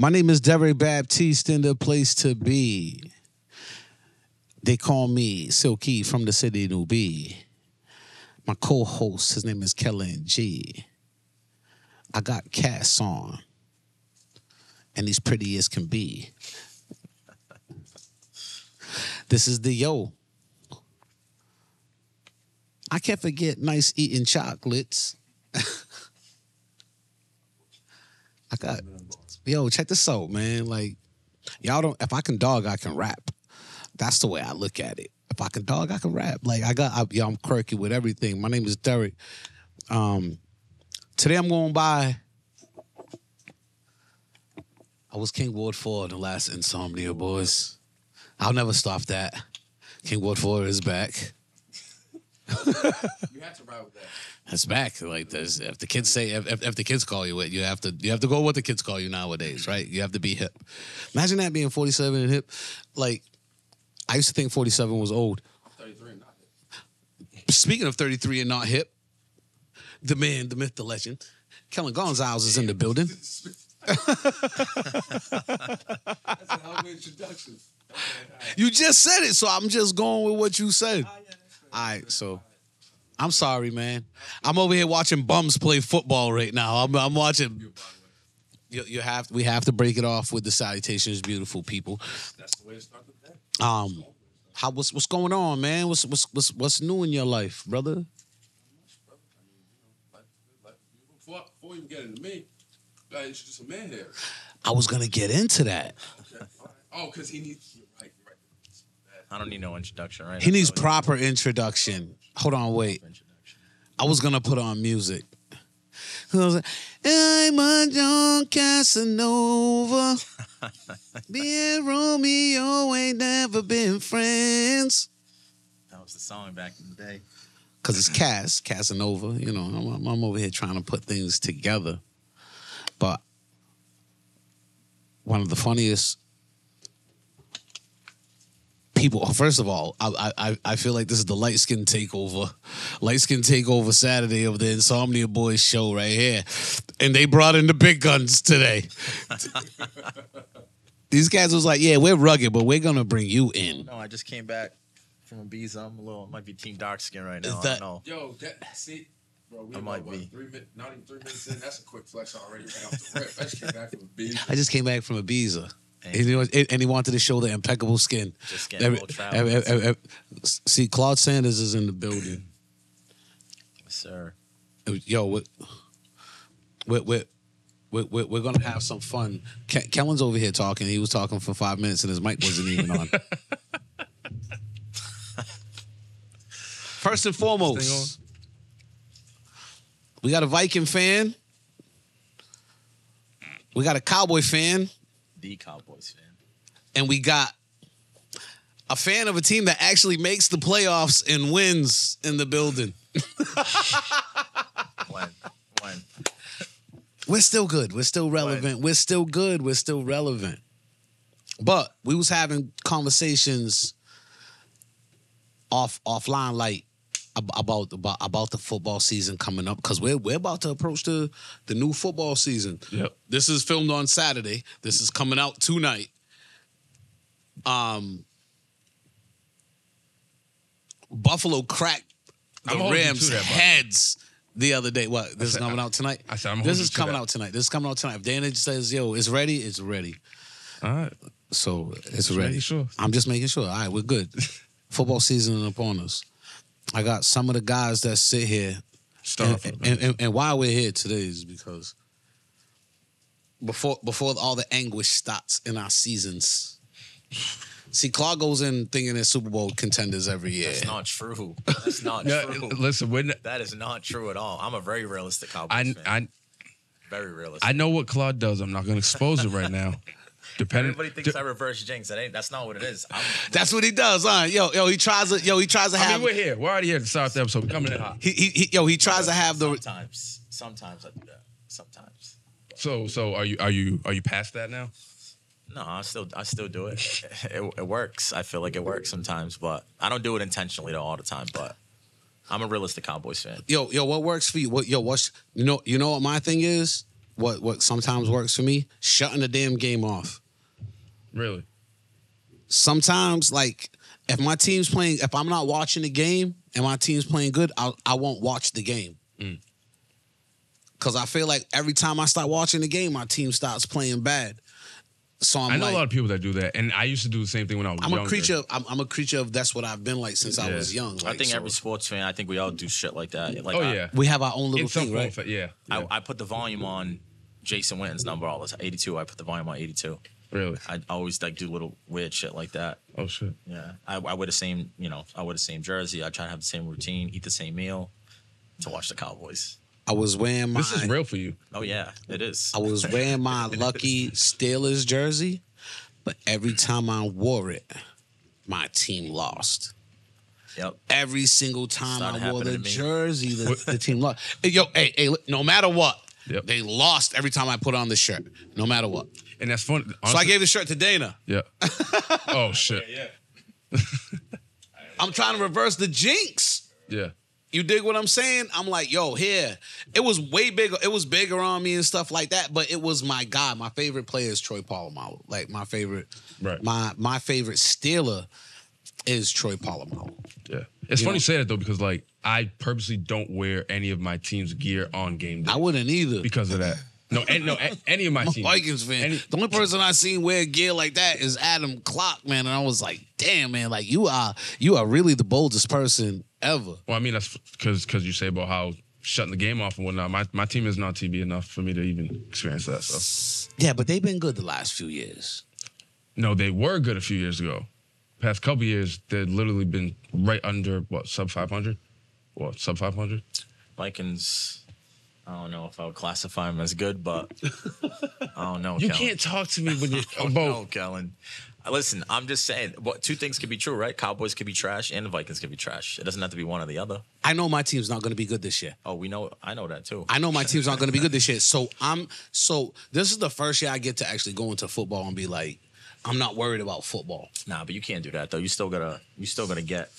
My name is Derek Baptiste in the place to be. They call me Silky from the city New B. My co-host, his name is Kellen G. I got Cass on. And he's pretty as can be. This is the yo. I can't forget nice eating chocolates. I got yo, check this out, man. Like, y'all don't if I can dog, I can rap. That's the way I look at it. If I can dog, I can rap. Like I got I, yo, I'm quirky with everything. My name is Derek. Um today I'm going by I was King Ward 4 in the last Insomnia Boys. I'll never stop that. King Ward 4 is back. You have to ride with that. It's back. Like this, if the kids say, if, if, if the kids call you it, you have to you have to go what the kids call you nowadays, right? You have to be hip. Imagine that being forty seven and hip. Like I used to think forty seven was old. 33 not it. Speaking of thirty three and not hip, the man, the myth, the legend, Kellen Gonzalez is in the building. That's a hell of an introduction. Okay, all right. You just said it, so I'm just going with what you said. Ah, that's. All right, so I'm sorry, man. I'm over here watching bums play football right now. I'm, I'm watching. You, by the way. You, you have we have to break it off with the salutations, beautiful people. That's the way to start the day. Um, how what's what's going on, man? What's what's what's what's new in your life, brother? Like, like, before, before you get into me, you gotta introduce a man here. I was gonna get into that. Okay. All right. Oh, because he needs. Right. Right. I don't need no introduction, right? He needs That's proper introduction. Hold on, wait. I was gonna put on music. I was like, I'm a John Casanova. Me and Romeo ain't never been friends. That was the song back in the day. Cause it's Cas Casanova. You know, I'm, I'm- I'm over here trying to put things together. But one of the funniest people. First of all, I I I feel like this is the light skin takeover, light skin takeover Saturday of the Insomnia Boys show right here, and they brought in the big guns today. These guys was like, yeah, we're rugged, but we're gonna bring you in. No, I just came back from Ibiza. I'm a little, might be team dark skin right now. Is I that- don't know. Yo, that, see, bro, we I about, might what, be. Three minutes, not even three minutes in. That's a quick flex already. Right off the rip. I just came back from a beach. I just came back from Ibiza. And And he, was- and he wanted to show the impeccable skin. Every- every- every- see, Claude Sanders is in the building. sir. Yo, we're, we're, we're, we're, we're we're gonna have some fun. Ke- Kellen's over here talking. He was talking for five minutes and his mic wasn't even on. First and foremost, we got a Viking fan. We got a Cowboy fan. The Cowboys fan. and we got a fan of a team that actually makes the playoffs and wins in the building. When? when? We're still good. We're still relevant. We're still good. We're still relevant. But we was having conversations off offline, like about about about the football season coming up because we're we're about to approach the the new football season. Yep. This is filmed on Saturday. This is coming out tonight. Um, Buffalo cracked the I'm Rams that, heads the other day. What? This is said- coming out tonight. I said I'm This is coming out tonight. This is coming out tonight. If Dana says, "Yo, it's ready," it's ready. All right. So it's making ready. sure. I'm just making sure. All right, we're good. Football season is upon us. I got some of the guys that sit here Start and, and, and, and why we're here today is because before before all the anguish starts in our seasons. See, Clark goes in thinking they're Super Bowl contenders every year. That's not true. That's not Yeah, true. listen, when That is not true at all. I'm a very realistic Cowboys I, fan. I very realistic. I know what Claude does. I'm not going to expose it right now. Depending, Everybody thinks I reverse jinx. That ain't. That's not what it is. I'm, That's what he does, huh? Yo, yo, he tries to, yo, he tries to I have, mean, we're here. We're already here to start the episode. We're coming in hot. he, he, he, yo, he tries to have the, sometimes. Sometimes I do that. Sometimes. So, so are you are you are you past that now? No, I still I still do it. it. It works. I feel like it works sometimes, but I don't do it intentionally though all the time. But I'm a realistic Cowboys fan. yo, yo, what works for you? What, yo, what's, you know, you know what my thing is? what what sometimes works for me? Shutting the damn game off. Really? Sometimes, like if my team's playing, if I'm not watching the game and my team's playing good, I I won't watch the game. Mm. Cause I feel like every time I start watching the game, my team starts playing bad. So I'm i know like, a lot of people that do that, and I used to do the same thing when I was I'm younger. a creature. Of, I'm, I'm a creature of that's what I've been like since I was young. I think so every sports fan, I think we all do shit like that. Like Oh I, yeah, we have our own little in thing, right? fa- yeah. yeah. I, I put the volume on Jason Witten's number all the time. 82. I put the volume on 82. Really? I always like do little weird shit like that. Oh shit. Yeah, I, I wear the same, you know, I wear the same jersey. I try to have the same routine, eat the same meal, to watch the Cowboys. I was wearing my This is real for you. Oh yeah, it is. I was wearing my lucky Steelers jersey, but every time I wore it, my team lost. Yep. Every single time Started I wore the happening to me. jersey, the, the team lost. Yo, hey, hey, no matter what, Yep. they lost every time I put on the shirt. No matter what. And that's funny. So I gave the shirt to Dana. Yeah. oh shit. Yeah. yeah. I'm trying to reverse the jinx. Yeah. You dig what I'm saying? I'm like, yo, here. It was way bigger. It was bigger on me and stuff like that. But it was my guy. My favorite player is Troy Polamalu. Like my favorite, Right. my my favorite Steeler is Troy Polamalu. Yeah. It's You funny know? you say that though because like I purposely don't wear any of my team's gear on game day I wouldn't either. because of that. No, and, no, a- any of my I'm a teams. Vikings fan. Any- the only person I seen wear gear like that is Adam Clock, man. And I was like, damn, man, like you are you are really the boldest person ever. Well, I mean that's because because you say about how shutting the game off and whatnot. My my team is not TV enough for me to even experience that. So Yeah, but they've been good the last few years. no, they were good a few years ago. Past couple years, they've literally been right under what sub five hundred, or sub five hundred. Vikings. I don't know if I would classify them as good, but I don't know. You Kellen. can't talk to me when you're Oh, about. no, Kellen. Uh, Listen, I'm just saying. What two things could be true, right? Cowboys could be trash, and the Vikings could be trash. It doesn't have to be one or the other. I know my team's not gonna be good this year. Oh, we know. I know that too. I know my team's not going to be good this year. So I'm so this is the first year I get to actually go into football and be like, I'm not worried about football. Nah, but you can't do that though. You still gotta. You still gotta get.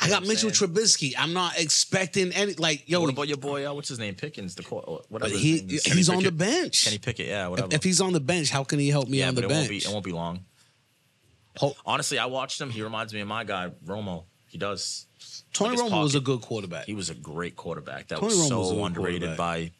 I got Mitchell saying? Trubisky. I'm not expecting any like yo. What about your boy? Uh, what's his name? Pickens. The court. Whatever. he he's on the Pickett? bench. Kenny Pickett. Yeah, whatever. If, if he's on the bench, how can he help me yeah, on the it bench? won't be. It won't be long. Ho- Honestly, I watched him. He reminds me of my guy Romo. He does. Tony like Romo was a good quarterback. He was a great quarterback. That Tony was Romo so was underrated by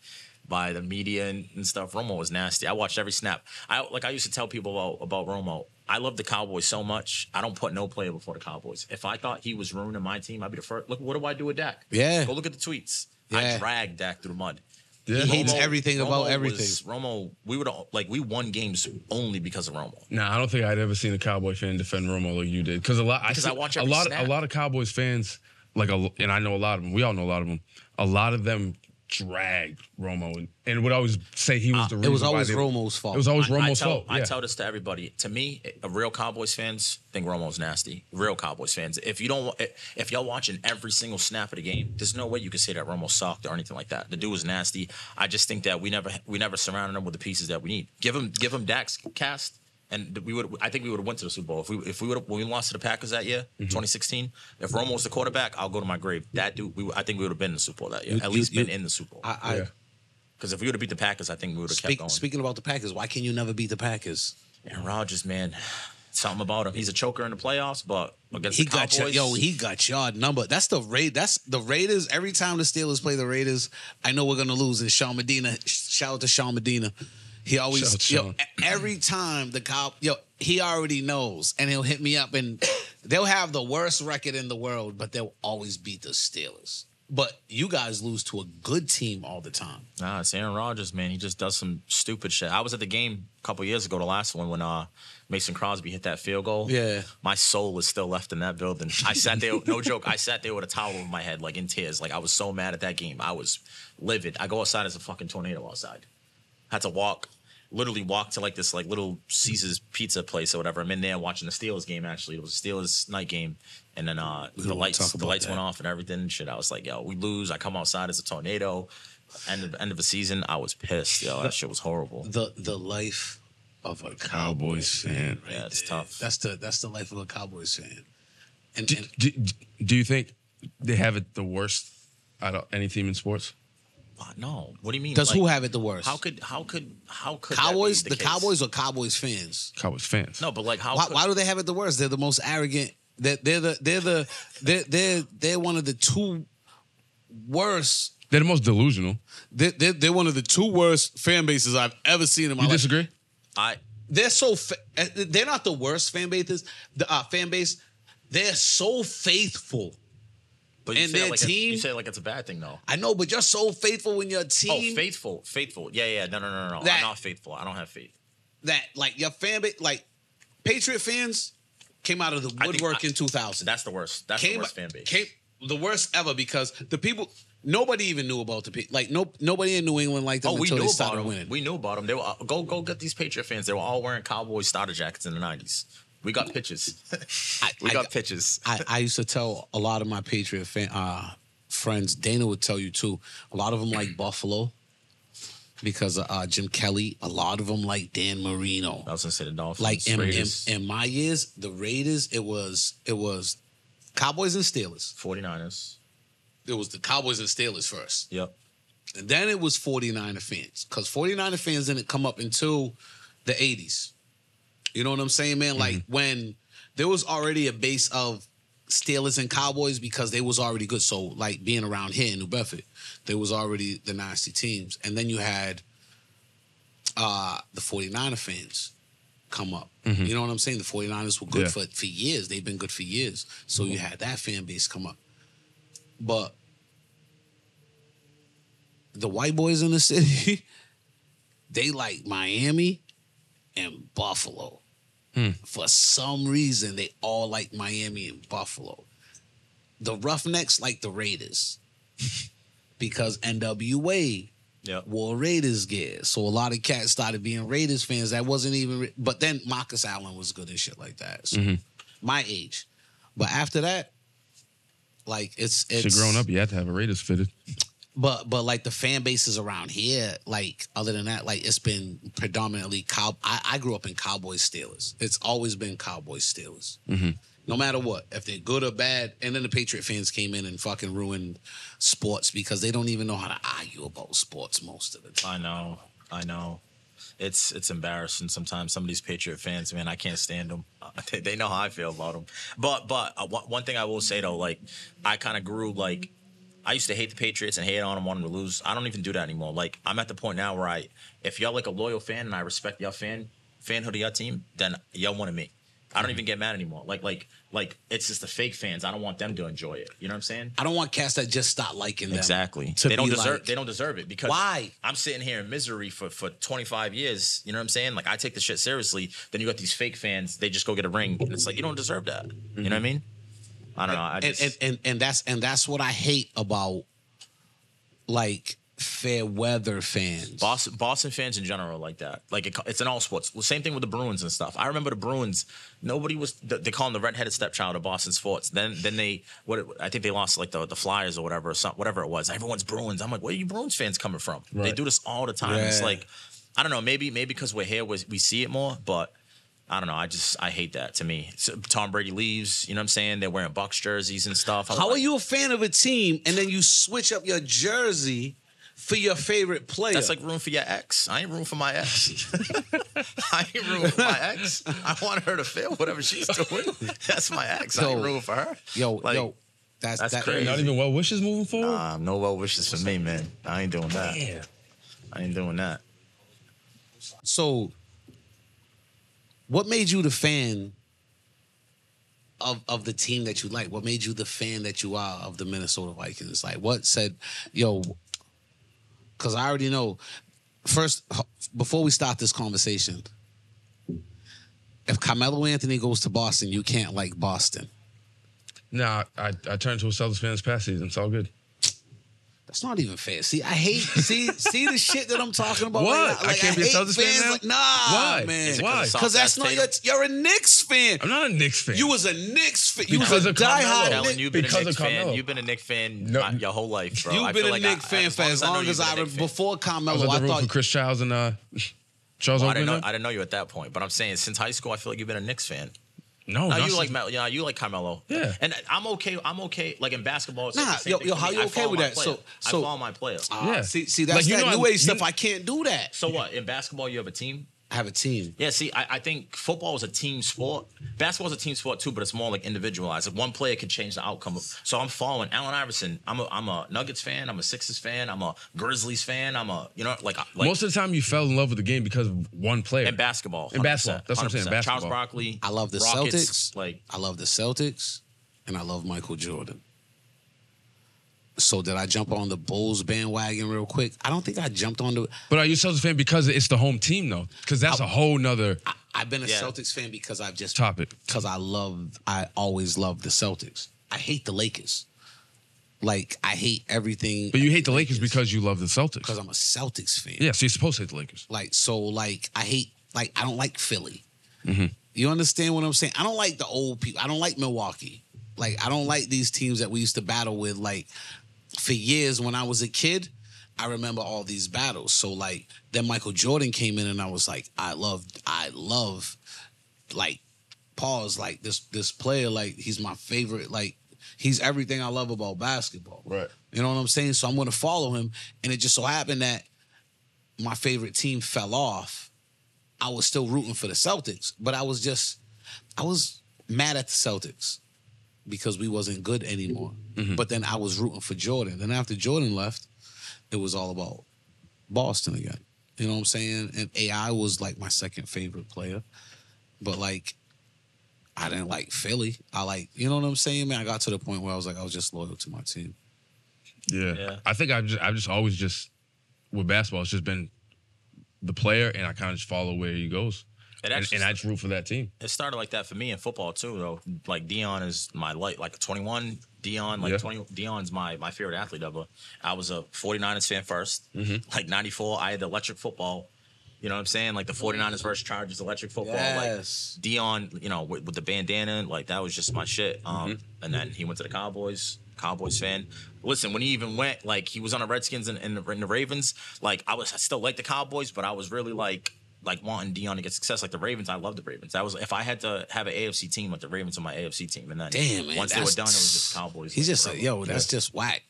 by the media and, and stuff. Romo was nasty. I watched every snap. I like I used to tell people about about Romo. I love the Cowboys so much. I don't put no player before the Cowboys. If I thought he was ruining my team, I'd be the first. Look, what do I do with Dak? Yeah. Go look at the tweets. Yeah. I dragged Dak through the mud. Yeah. He hates Romo- everything about everything. was- Romo, we would like we won games only because of Romo. Nah, I don't think I'd ever seen a Cowboy fan defend Romo like you did. Because a lot, Because I, I watch a lot, snap. a lot of Cowboys fans, like, a, and I know a lot of them. We all know a lot of them. A lot of them dragged Romo and, and would always say he was the reason. Uh, it was why always they- Romo's fault. It was always I- I Romo's tell, fault. I tell this to everybody. To me, a real Cowboys fans think Romo's nasty. Real Cowboys fans. If you don't, if y'all watching every single snap of the game, there's no way you can say that Romo sucked or anything like that. The dude was nasty. I just think that we never, we never surrounded him with the pieces that we need. Give him, give him Dak's cast. And we would, I think we would have went to the Super Bowl if we, if we would have, when we lost to the Packers that year, Mm-hmm. 2016. If Romo was the quarterback, I'll go to my grave. That dude, we, I think we would have been in the Super Bowl that year. You- At you- least been you- in the Super Bowl. I, I, Yeah. Because if we would have beat the Packers, I think we would have kept going. speaking about the Packers, why can you never beat the Packers? Aaron Rodgers, man, something about him. He's a choker in the playoffs, but against He the got Cowboys, your, yo, he got your number. That's the Raid. That's the Raiders. Every time the Steelers play the Raiders, I know we're gonna lose. And Sean Medina, shout out to Sean Medina. He always Shout out yo every time the cop yo he already knows and he'll hit me up and they'll have the worst record in the world, but they'll always beat the Steelers. But you guys lose to a good team all the time. Nah, it's Aaron Rodgers, man. He just does some stupid shit. I was at the game a couple years ago, the last one when uh Mason Crosby hit that field goal. Yeah. my soul is still left in that building. I sat there, no joke. I sat there with a towel over my head, like in tears. Like I was so mad at that game. I was livid. I go outside as a fucking tornado outside. Had to walk, literally walk to like this like little Caesar's pizza place or whatever. I'm in there watching the Steelers game. Actually, it was a Steelers night game, and then uh the lights the lights that. went off and everything and shit. I was like, yo, we lose. I come outside as a tornado. End of end of the season, I was pissed. Yo, that shit was horrible. The the life of a Cowboys fan. Yeah, it's tough. That's the that's the life of a Cowboys fan. And, Do, and do, do you think they have it the worst out of any team in sports? What? No. What do you mean? Does Like, who have it the worst? How could how could how could that be Cowboys? the, The, case? Cowboys or Cowboys fans? Cowboys fans. No, but like how? Why, could, why do they have it the worst? They're the most arrogant. They're, they're the they're the they're, they're they're one of the two worst. They're the most delusional. They're, they're, they're one of the two worst fan bases I've ever seen in my You life. disagree? I They're so fa- uh, they're not the worst fan bases. The uh, fan base. They're so faithful. But you And their like team- you say it like it's a bad thing though. I know, but you're so faithful when your team. Oh, faithful, faithful. Yeah, yeah. No, no, no, no, no. That- I'm not faithful. I don't have faith. that like your fan base, like Patriot fans, came out of the woodwork I- in 2000. That's the worst. That's came, the worst fan base. Came, the worst ever because the people nobody even knew about the people. Like no nobody in New England liked them Oh, we until knew they started winning. We knew about them. They were uh, go go get these Patriot fans. They were all wearing Cowboys starter jackets in the '90s. We got pictures. I, we I- got pictures. I, I used to tell a lot of my Patriot fan uh, friends. Dana would tell you too. A lot of them like Buffalo because of uh, Jim Kelly. A lot of them like Dan Marino. I was gonna say the Dolphins. Like in, in, in my years, the Raiders. It was it was Cowboys and Steelers. 49ers. It was the Cowboys and Steelers first. Yep. And then it was 49er fans. Because 49er fans didn't come up until the 80s. You know what I'm saying, man? Like mm-hmm. when there was already a base of Steelers and Cowboys because they was already good. So like being around here in New Bedford, there was already the nasty teams. And then you had uh the 49er fans come up. Mm-hmm. You know what I'm saying? The 49ers were good Yeah. for, for years. They've been good for years. So you mm-hmm. had that fan base come up. But the white boys in the city, they like Miami and Buffalo. Hmm. For some reason, they all like Miami and Buffalo. The Roughnecks like the Raiders because NWA Yep. wore Raiders gear. So a lot of cats started being Raiders fans. That wasn't even. But then Marcus Allen was good and shit like that. So mm-hmm. my age, but after that, like it's it's growing up, you had to have a Raiders fitted. But but like the fan bases around here, like other than that, like it's been predominantly cow. I, I grew up in Cowboys Steelers. It's always been Cowboys Steelers. No matter what, if they're good or bad, and then the Patriot fans came in and fucking ruined sports because they don't even know how to argue about sports most of the time. I know. I know. It's it's embarrassing sometimes. Some of these Patriot fans, man, I can't stand them. They, they know how I feel about them. But but uh, one thing I will say though, like I kind of grew like I used to hate the Patriots and hate on them, want them to lose. I don't even do that anymore. Like I'm at the point now where I, if y'all like a loyal fan and I respect y'all fan fanhood of y'all team, then y'all of me. I don't mm-hmm. even get mad anymore. Like like like it's just the fake fans. I don't want them to enjoy it. You know what I'm saying? I don't want cats that just start liking them. Exactly. They don't deserve. like- they don't deserve it because Why? I'm sitting here in misery for for 25 years. You know what I'm saying? Like I take the shit seriously. Then you got these fake fans. They just go get a ring, and it's like you don't deserve that. You know what I mm-hmm. mean? I don't know. I and, just and, and and that's and that's what I hate about like fair weather fans. Boston, Boston fans in general like that. Like it, it's in all sports. The same thing with the Bruins and stuff. I remember the Bruins. Nobody was. They call them the redheaded stepchild of Boston sports. Then then they what I think they lost like the the Flyers or whatever or something, whatever it was. Everyone's Bruins. I'm like, where are you Bruins fans coming from? They do this all the time. It's like I don't know. Maybe maybe because we're here, we we see it more, but. I don't know. I just I hate that. To me, so Tom Brady leaves. You know what I'm saying? They're wearing Bucs jerseys and stuff. I'm How like, are you a fan of a team and then you switch up your jersey for your favorite player? That's like room for your ex. I ain't room for my ex. I ain't room for my ex. I want her to feel whatever she's doing. That's my ex. I ain't room for her. yo, like, yo. That's that's that, crazy. Not even well wishes moving forward. Um, no well wishes for me, man. I ain't doing that. I ain't doing that. So, what made you the fan of of the team that you like? What made you the fan that you are of the Minnesota Vikings? Like, what said, yo? Because I already know. First, before we start this conversation, if Carmelo Anthony goes to Boston, you can't like Boston. Nah, I, I turned to a Celtics fan this past season. It's all good. That's not even fair. See, I hate see see the shit that I'm talking about. What? Right now? I can't be a hate Celtics fan now? Like, nah, Why? man. Is it 'cause Why? Because that's not your. You're a Knicks fan. I'm not a Knicks fan. You was a Knicks fan. You Because was a of Carmelo. diehard Knicks. you've been Because a of Knicks fan. Carmelo. You've been a Knicks fan No. your whole life, bro. You've I been feel a like Knicks I- fan as for as I know long as been a I Knicks fan. before I was Carmelo. at I the room thought for Chris Childs and uh, Charles Well, I didn't know. I didn't know you at that point, but I'm saying since high school, I feel like you've been a Knicks fan. No, no, you like Mel, yeah, you like Carmelo. Yeah. and I'm okay. I'm okay. Like in basketball, it's Nah, the same yo- thing yo, how you okay with that? player. So- I so- follow my player. Ah, Yeah. See, see, that's Like, you that new age stuff. you- I can't do that. so what? In basketball, you have a team. I have a team. Yeah, see, I, I think football is a team sport. Basketball is a team sport too, but it's more like individualized. Like one player can change the outcome. Of, so I'm following Allen Iverson. I'm a I'm a Nuggets fan. I'm a Sixers fan. I'm a Grizzlies fan. I'm a you know like like Most of the time, you fell in love with the game because of one player. in basketball. In basketball. That's what I'm saying, 100%. basketball. Charles Barkley. I love the Rockets, Celtics. Like I love the Celtics, and I love Michael Jordan. So did I jump on the Bulls bandwagon real quick? I don't think I jumped on the. But are you a Celtics fan because it's the home team though? Because that's a whole nother I, I've been a Yeah. Celtics fan because I've just topic. because I love. I always love the Celtics. I hate the Lakers. Like I hate everything. But you hate the Lakers because you love the Celtics. because I'm a Celtics fan. Yeah, so you're supposed to hate the Lakers. Like so, like I hate. Like I don't like Philly. Mm-hmm. You understand what I'm saying? I don't like the old people. I don't like Milwaukee. Like I don't like these teams that we used to battle with. Like for years when I was a kid, I remember all these battles. So like then Michael Jordan came in and I was like, I love, I love, like pause like this this player like he's my favorite like he's everything I love about basketball. Right. You know what I'm saying? So I'm going to follow him, and it just so happened that my favorite team fell off. I was still rooting for the Celtics, but I was just I was mad at the Celtics because we wasn't good anymore. Mm-hmm. But then I was rooting for Jordan. Then after Jordan left, it was all about Boston again. You know what I'm saying? And AI was like my second favorite player. But like I didn't like Philly. I like, you know what I'm saying, man? I got to the point where I was like, I was just loyal to my team. Yeah. Yeah. I think I've just I've just always just with basketball, it's just been the player and I kind of just follow where he goes. It And, actually and I just root for that team. it started like that for me in football too, though. Like Deion is my light, like 21. Deion, like Yeah. 20. Deion's my my favorite athlete ever. I was a 49ers fan 1st Mm-hmm. Like 94, I had the electric football. You know what I'm saying? Like the 49ers versus Chargers electric football. Yes. Like Deion, you know, with, with the bandana, like that was just my shit. Um, Mm-hmm. and then he went to the Cowboys. Cowboys fan. Listen, when he even went, like he was on the Redskins and, and, the, and the Ravens. Like I was, I still like the Cowboys, but I was really like, like wanting Deion to get success. Like the Ravens, I love the Ravens. That was if I had to have an AFC team, like the Ravens were my AFC team. And then Damn, man. once they were done, it was just Cowboys. He's like, just like, forever. yo, that's just whack.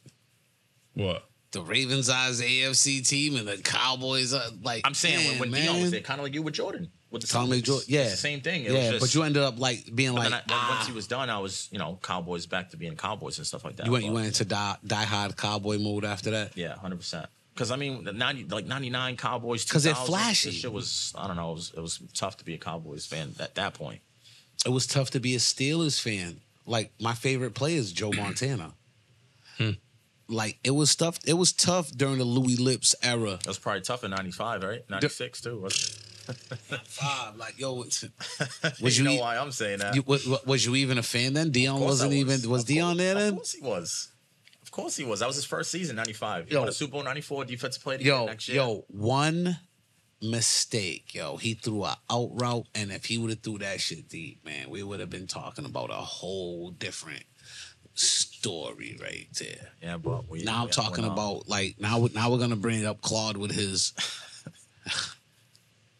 What? The Ravens are his AFC team and the Cowboys are like. I'm saying man, when, when man. Deion was there, kind of like you with Jordan, with the Tommy Celtics. Jordan, yeah, the same thing. It yeah, was just, but you ended up like being like, then I, then ah. once he was done, I was, you know, Cowboys back to being Cowboys and stuff like that. you went, you went into die, die hard cowboy mode after that. Yeah, hundred percent. Because I mean, the ninety like ninety nine Cowboys. 'Cause they're flashy. This shit was I don't know. It was it was tough to be a Cowboys fan at that point. It was tough to be a Steelers fan. Like my favorite player is Joe Montana. Hmm. Like it was tough. It was tough during the Louis Lipps era. It was probably tough in ninety five, right? Ninety six too. Was, Five, like yo, was you you know e- why I'm saying that? you, was, was you even a fan then? Deion Of course I wasn't even. Was Of Deion course- there Of course he was. Of course he was. That was his first season, ninety five. He Yo. won a Super Bowl ninety four, defensive player of the Yo, next year. yo, one mistake, yo. He threw a out route, and if he would have threw that shit deep, man, we would have been talking about a whole different story right there. Yeah, but we, Now I'm talking about like now. Now we're gonna bring up Claude with his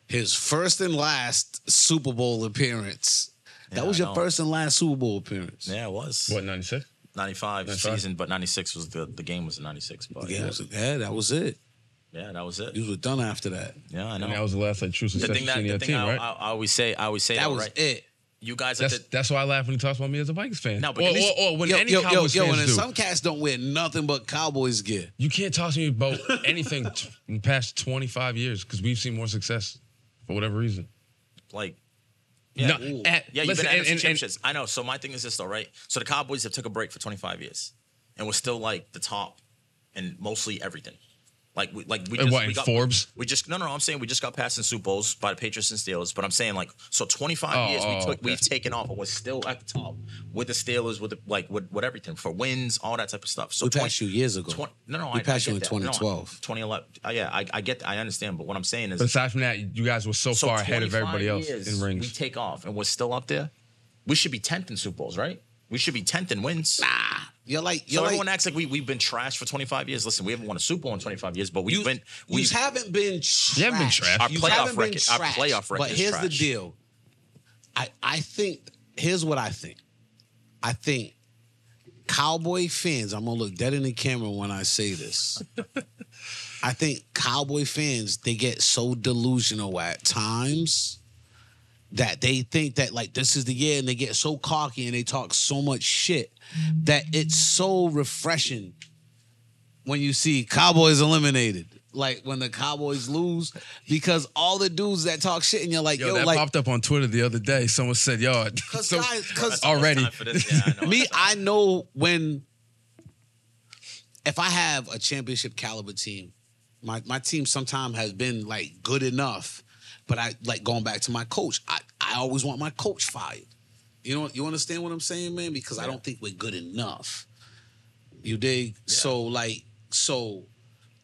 his first and last Super Bowl appearance. That Yeah, was I your know. first and last Super Bowl appearance. Yeah, it was What, 96? ninety five 95? season, but ninety six was the the game was in ninety six. But Yeah, yeah, was- yeah, that was it. yeah, that was it. You were done after that. Yeah, I know. And that was the last like true the thing that the thing team, I, right? I, I always say, I always say that, That was right? it. You guys, that's the, that's why I laugh when he talks about me as a Vikings fan. No, but or, least- or, or when yo, any yo, yo, Cowboys yo, fans and do. some cats don't wear nothing but Cowboys gear. You can't talk to me about anything t- in the past 25 years because we've seen more success for whatever reason. like Yeah, Yeah. no, at- eh, Yeah, you've listen, been at and- NFC championships. I know. So my thing is this though, right? So the Cowboys have took a break for 25 years, and we're still like the top and mostly everything. Like we like we just what, we got, Forbes? We just no no no. I'm saying we just got past in Super Bowls by the Patriots and Steelers. But I'm saying like so 25 Oh, years we took okay. we've taken off and we're still at the top with the Steelers with the, like with, with everything for wins all that type of stuff. So We passed you years ago. 20 no no We I, passed I you in that. No, 2012. 2011. Uh, yeah, I, I get I understand. But what I'm saying is But aside from that, you guys were so, so far ahead of everybody else years, in We take off and we're still up there. We should be tenth in Super Bowls, right? We should be tenth in wins. Nah, you're like you're everyone like acts like we we've been trashed for 25 years. Listen, we haven't won a Super Bowl in 25 years, but we've you, been we haven't been trashed. haven't been trashed. Our You playoff haven't been record- our playoff record But is here's the deal. I I think here's what I think. I think Cowboy fans, I'm gonna look dead in the camera when I say this. I think Cowboy fans, they get so delusional at times that they think that like this is the year and they get so cocky and they talk so much shit mm-hmm. that it's so refreshing when you see Cowboys eliminated. Like when the Cowboys lose, because all the dudes that talk shit and you're like, Yo, yo, that like popped up on Twitter the other day. Someone said, "Yo, Cause so- guys, cause It's Already. time for this. Yeah, I me, I know when if I have a championship caliber team, my my team sometimes has been like good enough, but I like going back to my coach. I I always want my coach fired. You know, you understand what I'm saying, man? Because I don't think we're good enough. You dig? So like, so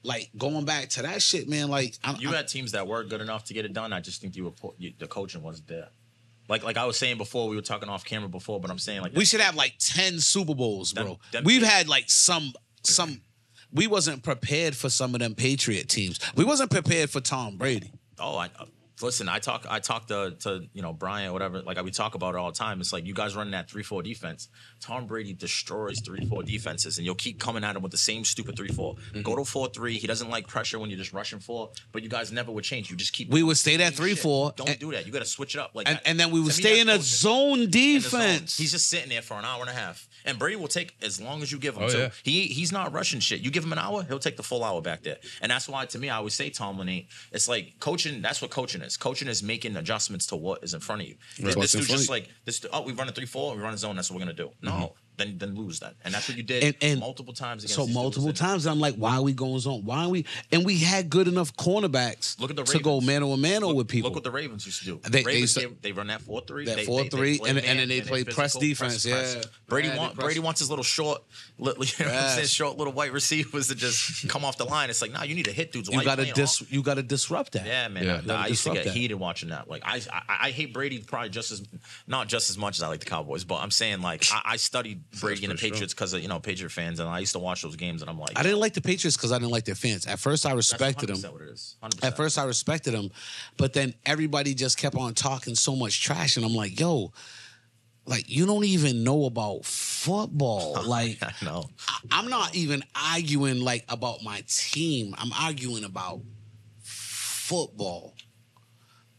like going back to that shit, man. Like I'm, You I'm- had teams that were good enough to get it done. I just think you were you, the coaching wasn't there. Like like I was saying before, we were talking off camera before, but I'm saying like We should have like 10 Super Bowls, Them- bro. them We've teams- had like some some we wasn't prepared for some of them Patriot teams. We wasn't prepared for Tom Brady. Oh, I listen. I talk. I talk to to you know Brian, whatever. Like we talk about it all the time. It's like you guys running that three four defense. Tom Brady destroys three four defenses, and you'll keep coming at him with the same stupid three Mm-hmm. Go to four three. He doesn't like pressure when you're just rushing four. But you guys never would change. You just keep. We would stay that at the same 3-4. Don't and- do that. You got to switch it up. Like And, that- and then we would stay in a zone In the zone. defense. He's just sitting there for an hour and a half. And Brady will take as long as you give him. Oh, so yeah. he he's not rushing shit. You give him an hour, he'll take the full hour back there. And that's why to me, I always say Tomlin ain't. It's like coaching. That's what coaching is. Coaching is making adjustments to what is in front of you. This What's dude's just like this. Oh, we run a three four. We run a zone. That's what we're gonna do. No, no then then lose that. And that's what you did And- and multiple times. Against so these dudes. multiple And times I'm like, why are we going zone? Why are we and we had good enough cornerbacks Look at the to go Ravens. mano a mano with people. look what the Ravens used to do. They- they Ravens, used they, to- they, run that four three. That they, 4-3, play and- and then they play they're press physical, defense, yeah. Brady Yeah, want Brady wants his little short, li- you know what I'm saying, short little white receivers to just come off the line. It's like, nah, you need to hit dudes. Why you gotta playing dis off? you gotta disrupt that. Yeah, man. Yeah. I- You I used to get that. heated watching that. Like, I, I I hate Brady probably just as not just as much as I like the Cowboys, but I'm saying like I, I studied Brady and the. Patriots because of you know Patriot fans, and I used to watch those games, and I'm like, I didn't like the Patriots because I didn't like their fans. At first I respected them. 100% What it is. 100%. At first, I respected them, but then everybody just kept on talking so much trash, and I'm like, yo, like you don't even know about football. Like I know. I- I'm not even arguing like about my team. I'm arguing about football.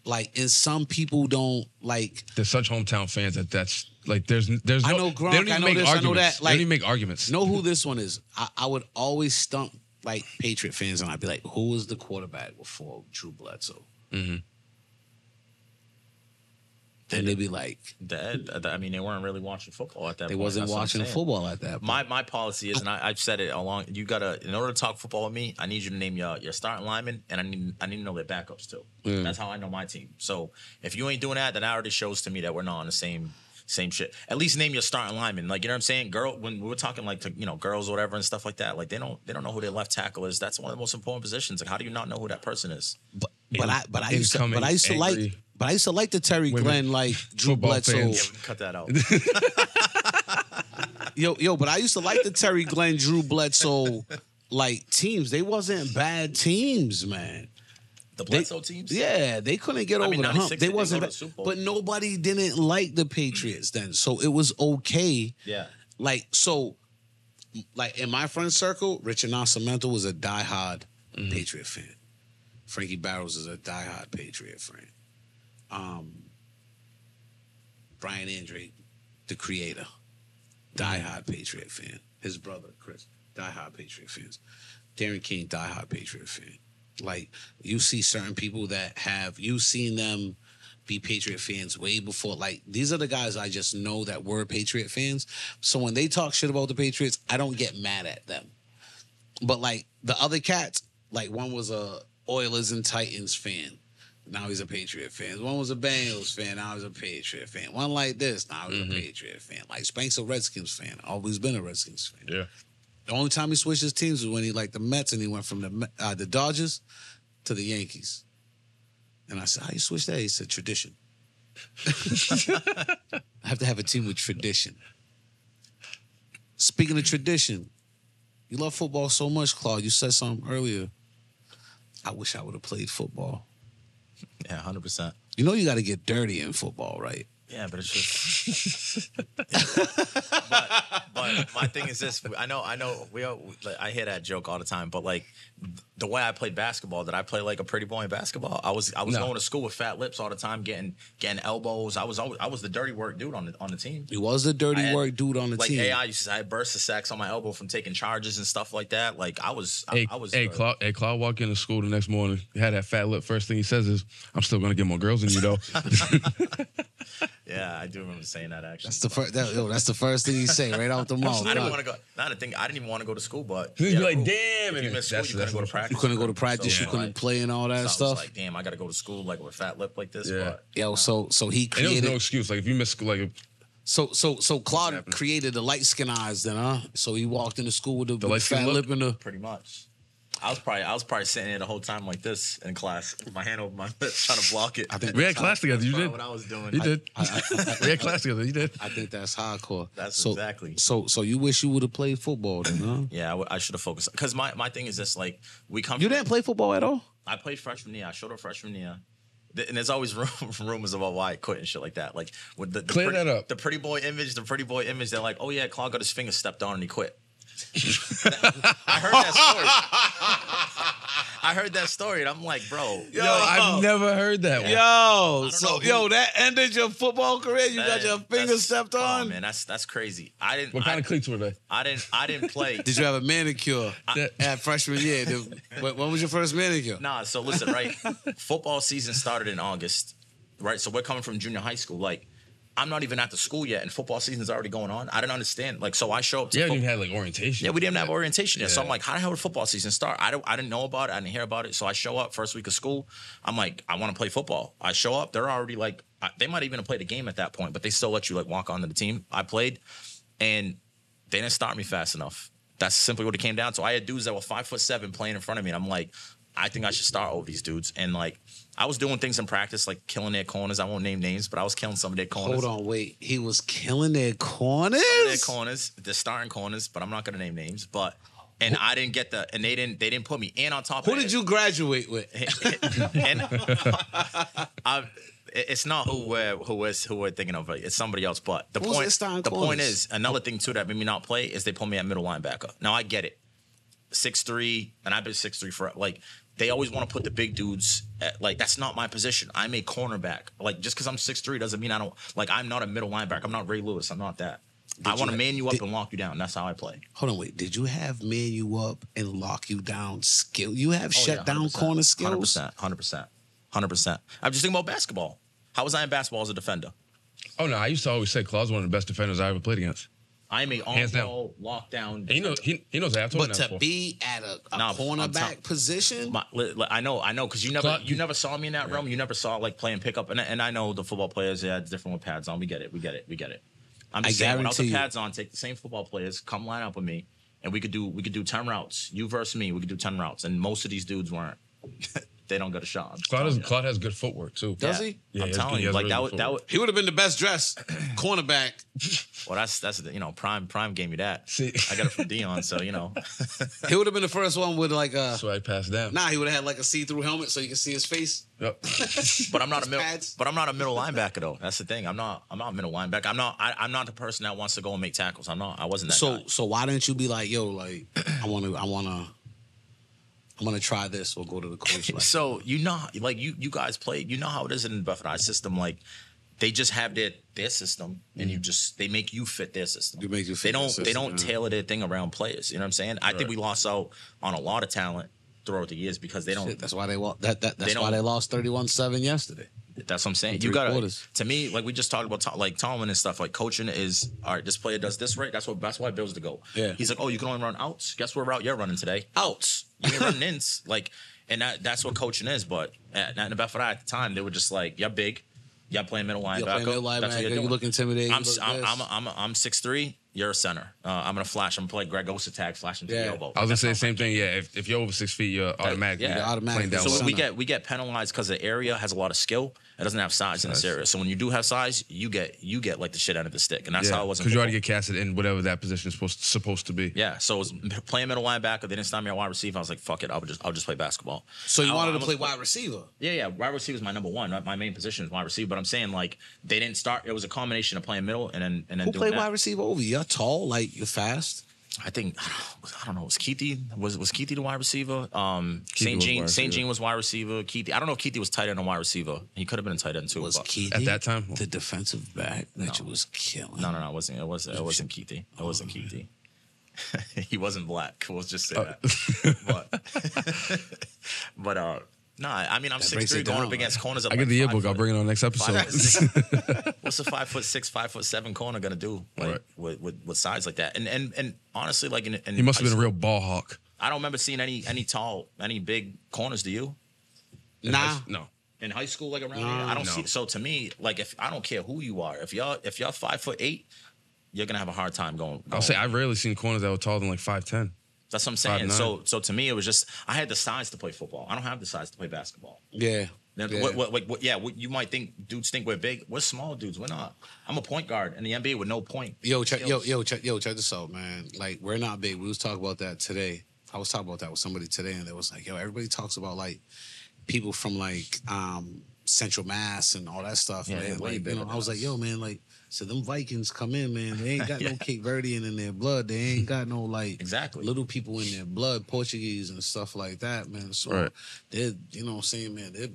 Like, and some people don't like. They're such hometown fans that that's like there's there's no I know they Gronk, don't even I know make this, I know arguments. that, they don't like- even make arguments. Know who this one is? I, I would always stump like Patriot fans, and I'd be like, "Who was the quarterback before Drew Bledsoe?" Mhm. And they'd be like, That, I mean, they weren't really watching football at that "They point. wasn't That's watching football at that." Point. My my policy is, and I, I've said it along. You gotta, in order to talk football with me, I need you to name your your starting linemen, and I need I need to know their backups too. Mm. That's how I know my team. So if you ain't doing that, then that already shows to me that we're not on the same same shit. At least name your starting lineman. Like you know what I'm saying. Girl, when we were talking like to you know girls or whatever and stuff like that, like they don't they don't know who their left tackle is. That's one of the most important positions. Like how do you not know who that person is? But but I but I used to but I used to like angry but I used to like the Terry women, Glenn like Drew football Bledsoe. Yeah, fans. we can cut that out. Yo yo, but I used to like the Terry Glenn Drew Bledsoe like teams. They wasn't bad teams, man. The They- Bledsoe teams. Yeah, they couldn't get I over mean, the hump. 96 They they wasn't to the Super Bowl. but nobody didn't like the Patriots then, so it was okay. Yeah. Like so, like in my friend circle, Richard Nascimento was a diehard Mm-hmm. Patriot fan. Frankie Barrows is a diehard Patriot fan. Um, Brian Andre, the creator, diehard Patriot fan. His brother Chris, diehard Patriot fans. Darren King, diehard Patriot fan. Like you see certain people that have you seen them be Patriot fans way before. Like these are the guys I just know that were Patriot fans. So when they talk shit about the Patriots, I don't get mad at them. But like the other cats, like one was a Oilers and Titans fan. Now he's a Patriot fan. One was a Bengals fan. Now he's a Patriot fan. One like this. Now he's a Patriot fan. Like Spank's a Redskins fan. Always been a Redskins fan. Yeah. The only time he switched his teams was when he liked the Mets and he went from the uh, the Dodgers to the Yankees. And I said, "How you switch that?" He said, "Tradition." I have to have a team with tradition. Speaking of tradition, you love football so much, Claude. You said something earlier. I wish I would have played football. Yeah, hundred percent. You know you got to get dirty in football, right? Yeah, but it's just. but, but my thing is this: I know, I know, we, all, like, I hear that joke all the time. But like, the way I played basketball, did I play like a pretty boy in basketball? I was, I was No. going to school with fat lips all the time, getting getting elbows. I was, always, I was the dirty work dude on the on the team. He was the dirty I had- work dude on the team. Like team. AI used to I had burst of sacks on my elbow from taking charges and stuff like that. Like I was, I, Hey, I was. hey, uh, Claude, hey, Claude walk into school the next morning, had that fat lip. First thing he says is, I'm still gonna get more girls than you though. Yeah, I do remember saying that actually. That's the first. That, yo, that's the first thing he say right off the mouth. I didn't want to go. Not a thing. I didn't even want to go to school, but He'd be yeah, like, cool. damn, If you missed school, you couldn't go to practice. You couldn't go to practice. So, you couldn't like, play and all that so I was stuff. like, damn, I got to go to school like with a fat lip like this. Yeah. But Yo, so so he And there was created. no excuse. Like if you miss school, like so so so Claude created the light skin eyes, then, huh? So he walked into school with the, with the light-skin fat look? lip and the. pretty much. I was probably I was probably sitting there the whole time like this in class, with my hand over my lips trying to block it. I think we had class together. You did. what I was doing. You did. I, I, we had class together. You did. I think that's hardcore. That's so, exactly. So so you wish you would have played football then, huh? Yeah, I, w- I should have focused because my, my thing is this: like we come. You from- didn't play football at all. I played freshman year. I showed up freshman year. And there's always rumors about why I quit and shit like that. Like with the, the Clear pretty, that up. The pretty boy image, the pretty boy image. They're like, oh yeah, Claude got his finger stepped on and he quit. I heard that story. I heard that story and I'm like, bro, Yo, I've never heard that one. Yo, so- who- yo, that ended your football career. You that- that's- oh, man, that's that's crazy. I didn't. What kind I, of cleats were they? I didn't. I didn't play. Did you have a manicure I- at freshman year? Did- when, when was your first manicure? Nah, so listen, right? Football season started in August, right? So we're coming from junior high school. Like, I'm not even at the school yet, and football season's already going on. I didn't understand. Like, so I show up to You haven't fo- even had like orientation. Yeah, we didn't have orientation yet. So I'm like, how the hell did football season start? I don't I didn't know about it. I didn't hear about it. So I show up first week of school. I'm like, I want to play football. I show up. They're already like, I- they might even have played a game at that point, but they still let you like walk onto the team. I played, and they didn't start me fast enough. That's simply what it came down to. I had dudes that were five foot seven playing in front of me, and I'm like, I think I should start over these dudes. And like, I was doing things in practice, like killing their corners. I won't name names, but I was killing some of their corners. Hold on, wait. He was killing their corners. Some of their corners, the starting corners, but I'm not gonna name names. But and I didn't get the and they didn't they didn't put me in on top. Of Who of did it. you graduate with? and I, it's not who we're who we're who we're thinking of. It's somebody else. But the Who's point starting the point is another thing too that made me not play is they put me at middle linebacker. Now I get it, six three, and I've been six three for like. They always want to put the big dudes at like that's not my position. I'm a cornerback. Like just because I'm six three doesn't mean I don't like I'm not a middle linebacker. I'm not Ray Lewis. I'm not that. I want to man you up did- and lock you down. That's how I play. Hold on, wait. Did you have man you up and lock you down skill? You have Oh, shut yeah, down corner skills? 100%, 100%, 100%. I'm just thinking about basketball. How was I in basketball as a defender? Oh no, I used to always say Claude's one of the best defenders I ever played against. I am a Hands down. on-ball, lockdown. And he knows he, he knows that. I've told him But that to before. be at a, a Nah, cornerback tell- position, My, li- li- I know, I know, because you never, Clark- you never saw me in that realm. You never saw like playing pickup, and and I know the football players. Yeah, it's different with pads on. We get it, we get it, we get it. I'm just I saying, without the guarantee you- pads on, take the same football players, come line up with me, and we could do, we could do ten routes. You versus me, we could do ten routes, and most of these dudes weren't. they don't get a shot. I'm Claude, has. Claude has good footwork too. Does Yeah. he? Yeah, I'm he has telling good- you, has like really that good would, that footwork. would. he would have been the best dressed cornerback. Well, that's that's the you know prime prime gave me that. See. I got it from Deion, so you know. He would have been the first one with like a. So I passed down. Nah, he would have had like a see-through helmet so you can see his face. Yep. But I'm not a middle. pads. But I'm not a middle linebacker though. That's the thing. I'm not. I'm not a middle linebacker. I'm not. I, I'm not the person that wants to go and make tackles. I'm not. I wasn't that So guy. so why didn't you be like, yo, like I want to, I want to, I'm gonna try this or go to the coach. Like, So you know, like you you guys play, You know how it is in the Buffett Eye system. Like they just have their their system, and you mm-hmm. just they make you fit their system. You make you They don't. their they don't yeah. tailor their thing around players. You know what I'm saying? I think we lost out on a lot of talent throughout the years because they don't. shit, that's why they wa- that, that that's They why they lost 31-7 yesterday. That's what I'm saying. You gotta quarters. to me, like we just talked about, like Tomlin and stuff. Like coaching is all right. This player does this right. That's what. That's why Bill's to go. Yeah. He's like, oh, you can only run outs. Guess what route you're running today? Outs. You ain't running ins. Like, and that that's what coaching is. But at, at the Buffett at the time, they were just like, you're big. Y'all playing middle linebacker. You're playing middle That's what you're You look intimidating. I'm you look I'm. I'm I'm I'm six three. You're a center. Uh, I'm gonna flash. I'm gonna play Greg Ostertag, flash into Yeah. the elbow. I was gonna That's say the same thing. Yeah, if, if you're over six feet, you're automatically yeah. automatically. playing down So Center. we get we get penalized because the area has a lot of skill. It doesn't have size in this area. So when you do have size, you get you get like the shit out of the stick, and that's how it was. because you already get casted in whatever that position is supposed supposed to be. Yeah, so it was playing middle linebacker. They didn't start me at wide receiver. I was like, "Fuck it, I'll just I'll just play basketball." So you I- wanted I'm to a- play wide receiver. Yeah, yeah. Wide receiver is my number one. My- My main position is wide receiver. But I'm saying like they didn't start. It was a combination of playing middle and then and then Who doing played that. wide receiver over you? You're tall, like you're fast. I think I don't know. Was Keithy was was Keithy the wide receiver? Um, St. Jean St. Jean was wide receiver. Keithy. I don't know if Keithy was tight end or wide receiver. He could have been a tight end too. Was but- Keith At that time? the defensive back that you was killing? No, no, no. It wasn't. It wasn't. It wasn't Keithy. It wasn't Keithy. he wasn't black. We'll just say that. but, but uh, no. I mean, I'm That six three going down, up against corners. Of I like get the yearbook. I'll bring it on next episode. What's a five foot six, five foot seven corner gonna do? Like Right. with, with with size like that? And and and honestly, like in, in he must have been a real ball hawk. I don't remember seeing any any tall, any big corners. Do you? Nah. No. in high school like around No, here. I don't no. see. So to me, like if I don't care who you are, if y'all if y'all five foot eight, you're gonna have a hard time going. I'll say I've rarely seen corners that were taller than like five ten. That's what I'm saying. 5'9". So so to me, it was just I had the size to play football. I don't have the size to play basketball. Yeah. Now, Yeah. What, what, what, what, yeah, what, you might think dudes think we're big. We're small dudes. We're not. I'm a point guard in the NBA with no point. Yo, check, yo, yo, check, yo, check this out, man. Like, we're not big. We was talking about that today. I was talking about that with somebody today, and it was like, yo, everybody talks about like people from like um Central Mass and all that stuff. Yeah, man. Like, you know, I was like, yo, man, like, so them Vikings come in, man. They ain't got no Yeah. Cape Verdean in their blood. They ain't got no like Exactly. little people in their blood, Portuguese and stuff like that, man. So Right. they're, you know what I'm saying, man, they're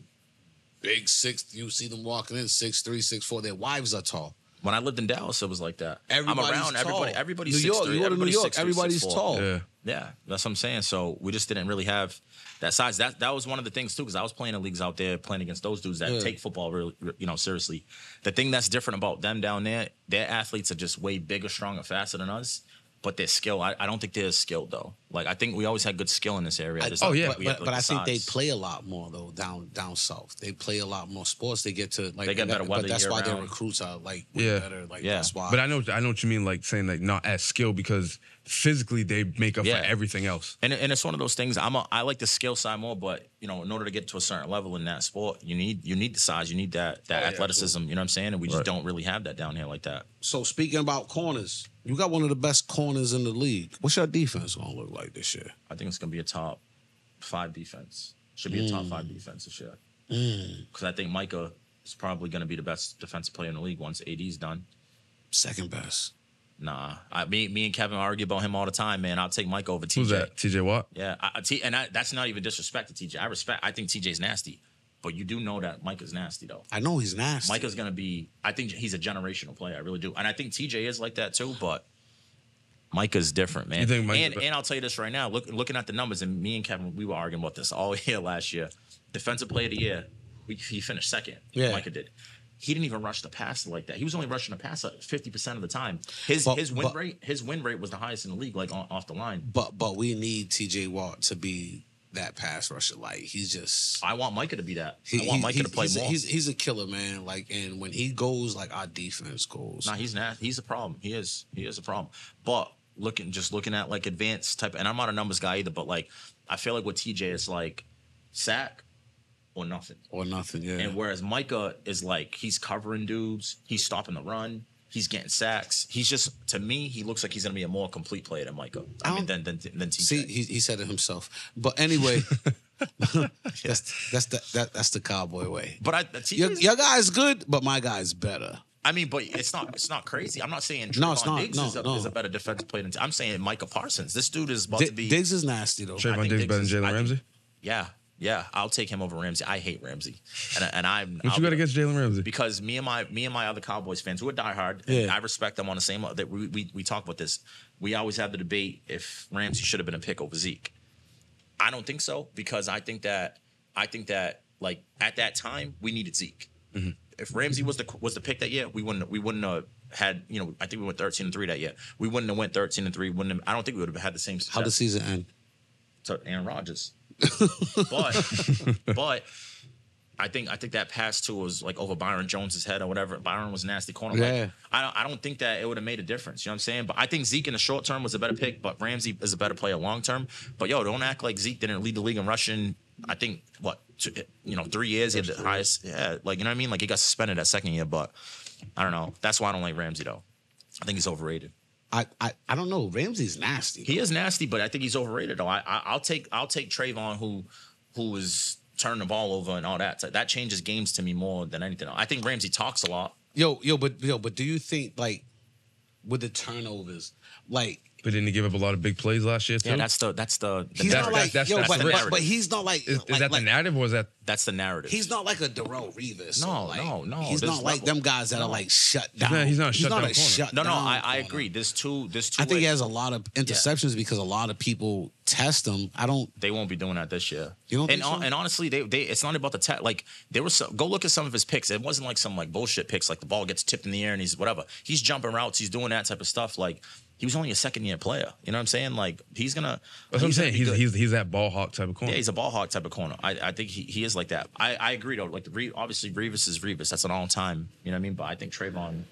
big six. You see them walking in six three, six four. Their wives are tall. When I lived in Dallas, it was like that. Everybody's I'm around tall. everybody. Everybody's New York, 6'3", you go to New everybody's York, 6'3", everybody's 6'4". tall. Yeah. Yeah, that's what I'm saying. So we just didn't really have that size. That that was one of the things too, because I was playing in leagues out there, playing against those dudes that Yeah. take football really, you know, seriously. The thing that's different about them down there, their athletes are just way bigger, stronger, faster than us. But their skill, I, I don't think they're as skilled though. Like I think we always had good skill in this area. I- oh, like yeah. but, but, had, like, but I the think they play a lot more though down down south. They play a lot more sports. They get to like They get better weather But that's why their recruits are like Yeah. better. Like Yeah. that's why. But I know I know what you mean, like saying like not as skill because physically they make up Yeah. for everything else. And, and it's one of those things. I'm a, I like the skill side more, but you know, in order to get to a certain level in that sport, you need you need the size, you need that that Oh, yeah, athleticism. You know what I'm saying? And we just Right. don't really have that down here like that. so speaking about corners, you got one of the best corners in the league. What's your defense gonna look like this year? I think it's gonna be a top five defense. Should be a top five defense this year. Mm. Because I think Micah is probably gonna be the best defensive player in the league once AD's done. Second best. Nah, I, me me and Kevin argue about him all the time, man. I'll take Micah over TJ. Who's that? TJ Watt? Yeah, I, I, T, and I, that's not even disrespect to TJ. I respect. I think TJ's nasty, but you do know that Micah's nasty though. I know he's nasty. Micah's gonna be. I think he's a generational player. I really do, and I think TJ is like that too. But Micah's different, man. You think Micah- and and I'll tell you this right now. Look, looking at the numbers, and me and Kevin, we were arguing about this all year last year. Defensive player of the year, we, he finished second. Yeah. Micah did. He didn't even rush the passer like that. He was only rushing the passer fifty percent of the time. His But- his win but- rate his win rate was the highest in the league, like on, off the line. But but we need TJ Watt to be that pass rusher. Like he's just I want Micah to be that. he, I want Micah he- to play he's, more. He's, he's a killer, man. Like and when he goes, like our defense goes. Nah, he's not. He's a problem. He is. He is a problem. But looking, just looking at like advanced type, and I'm not a numbers guy either. But like, I feel like with TJ, it's like sack or nothing. or nothing. Yeah. And whereas Micah is like he's covering dudes, he's stopping the run, he's getting sacks. He's just to me, he looks like he's gonna be a more complete player than Micah. I, I mean, don't- than than than TJ. See, he, he said it himself. But anyway, that's that's the that, that's the cowboy way. but I, Your, your guy's good, but my guy's better. I mean, but it's not it's not crazy. I'm not saying No, it's Trevon not. Diggs No, is, a, no. is a better defensive player than I'm saying Micah Parsons. This dude is about Di- to be Diggs is nasty though. I Trevon think Diggs Diggs better than is- I Jalen think- Ramsey? Yeah, yeah, I'll take him over Ramsey. I hate Ramsey, and and I'm. What I'll you got be- against Jalen Ramsey? Because me and my me and my other Cowboys fans who are diehard, and Yeah. I respect them on the same. That we, we we talk about this. We always have the debate if Ramsey should have been a pick over Zeke. I don't think so because I think that I think that like at that time we needed Zeke. Mm-hmm. If Ramsey was the was the pick that year, we wouldn't we wouldn't have had you know I think we went thirteen and three that year. We wouldn't have went thirteen and three. Wouldn't have, I don't think we would have had the same. How the season end? to Aaron Rodgers. but but I think I think that pass too was like over Byron Jones's head or whatever. Byron was nasty corner. Yeah. Like, I don't I don't think that it would have made a difference. You know what I'm saying? But I think Zeke in the short term was a better pick, but Ramsey is a better player long term. But yo, don't act like Zeke didn't lead the league in rushing. I think what two, you know three years he had the highest. Yeah, like you know what I mean. Like he got suspended that second year, but I don't know. That's why I don't like Ramsey though. I think he's overrated. I, I I don't know. Ramsey's nasty. He is nasty, but I think he's overrated though. I, I I'll take I'll take Trevon who who is turning the ball over and all that. So that changes games to me more than anything. else. I think Ramsey talks a lot. Yo, yo, but yo, but do you think like with the turnovers, like But didn't he give up a lot of big plays last year too? Yeah, that's the that's the, the he's not like that's- yo, that's but, the but, but he's not like is, is like, that like, the narrative or is that that's the narrative. He's not like a Darrelle Revis. No, like, no, no, He's there's not like them guys that are like shut He's down. not- he's not a shut down a corner. shut no, no, down I, I agree. There's two. There's two. I think he has a lot of interceptions because a lot of people test him. I don't. they won't be doing that this year. You don't and think so? and honestly, they they it's not about the tech. Like there was some, go look at some of his picks. It wasn't like some like bullshit picks. Like the ball gets tipped in the air and he's whatever. He's jumping routes. He's doing that type of stuff. Like he was only a second year player. You know what I'm saying? Like he's gonna. That's what I'm saying. He's he's he's that ball hawk type of corner. Yeah, he's a ball hog type of corner. I, I think he, he is like that. I, I agree though. Like the obviously Revis is Revis. That's an all time. You know what I mean? But I think Trevon.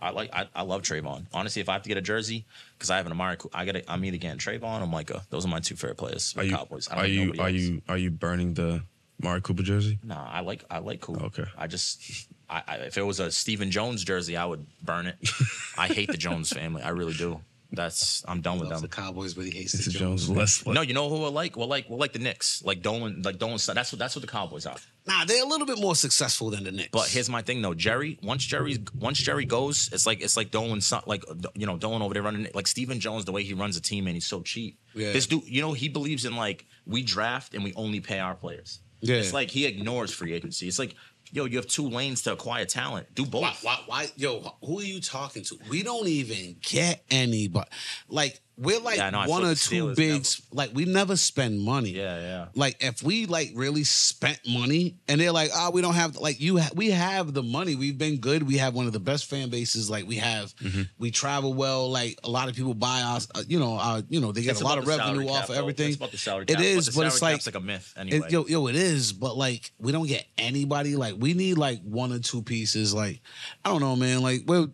I like I, I love Trevon. Honestly, if I have to get a jersey, because I have an Amari, I it. I'm either getting Trevon or Micah. Uh, those are my two favorite players. are you Cowboys. I don't are you are else. you are you burning the Mari Cooper jersey? Nah, I like I like Coop. Okay. I just I, I if it was a Stephen Jones jersey, I would burn it. I hate the Jones family. I really do. That's I'm done with Loves them. the Cowboys, but he hates This the is Jones. Jones less. No, you know who I like? Well, like well, like the Knicks, like Dolan, like Dolan. That's what that's what the Cowboys are. Nah, they're a little bit more successful than the Knicks. But here's my thing though, Jerry. Once Jerry, once Jerry goes, it's like it's like Dolan, like you know Dolan over there running like Stephen Jones. The way he runs a team and he's so cheap. Yeah. This dude, you know, he believes in like we draft and we only pay our players. Yeah. It's like he ignores free agency. It's like, yo, you have two lanes to acquire talent. Do both. why, why, why, yo, who are you talking to? We don't even get anybody. Like we're like Yeah, I one or two big. never- Like we never spend money. Yeah, yeah. Like if we like really spent money, and they're like, oh, we don't have like you. Ha- we have the money. We've been good. We have one of the best fan bases. Like we have, Mm-hmm. we travel well. Like a lot of people buy us. Uh, you know, uh, you know, they get It's a lot of revenue off of everything. It's about the salary It cap, is, the but it's like like a myth it- anyway. yo, yo, it is, but like we don't get anybody. Like we need like one or two pieces. Like I don't know, man. Like well,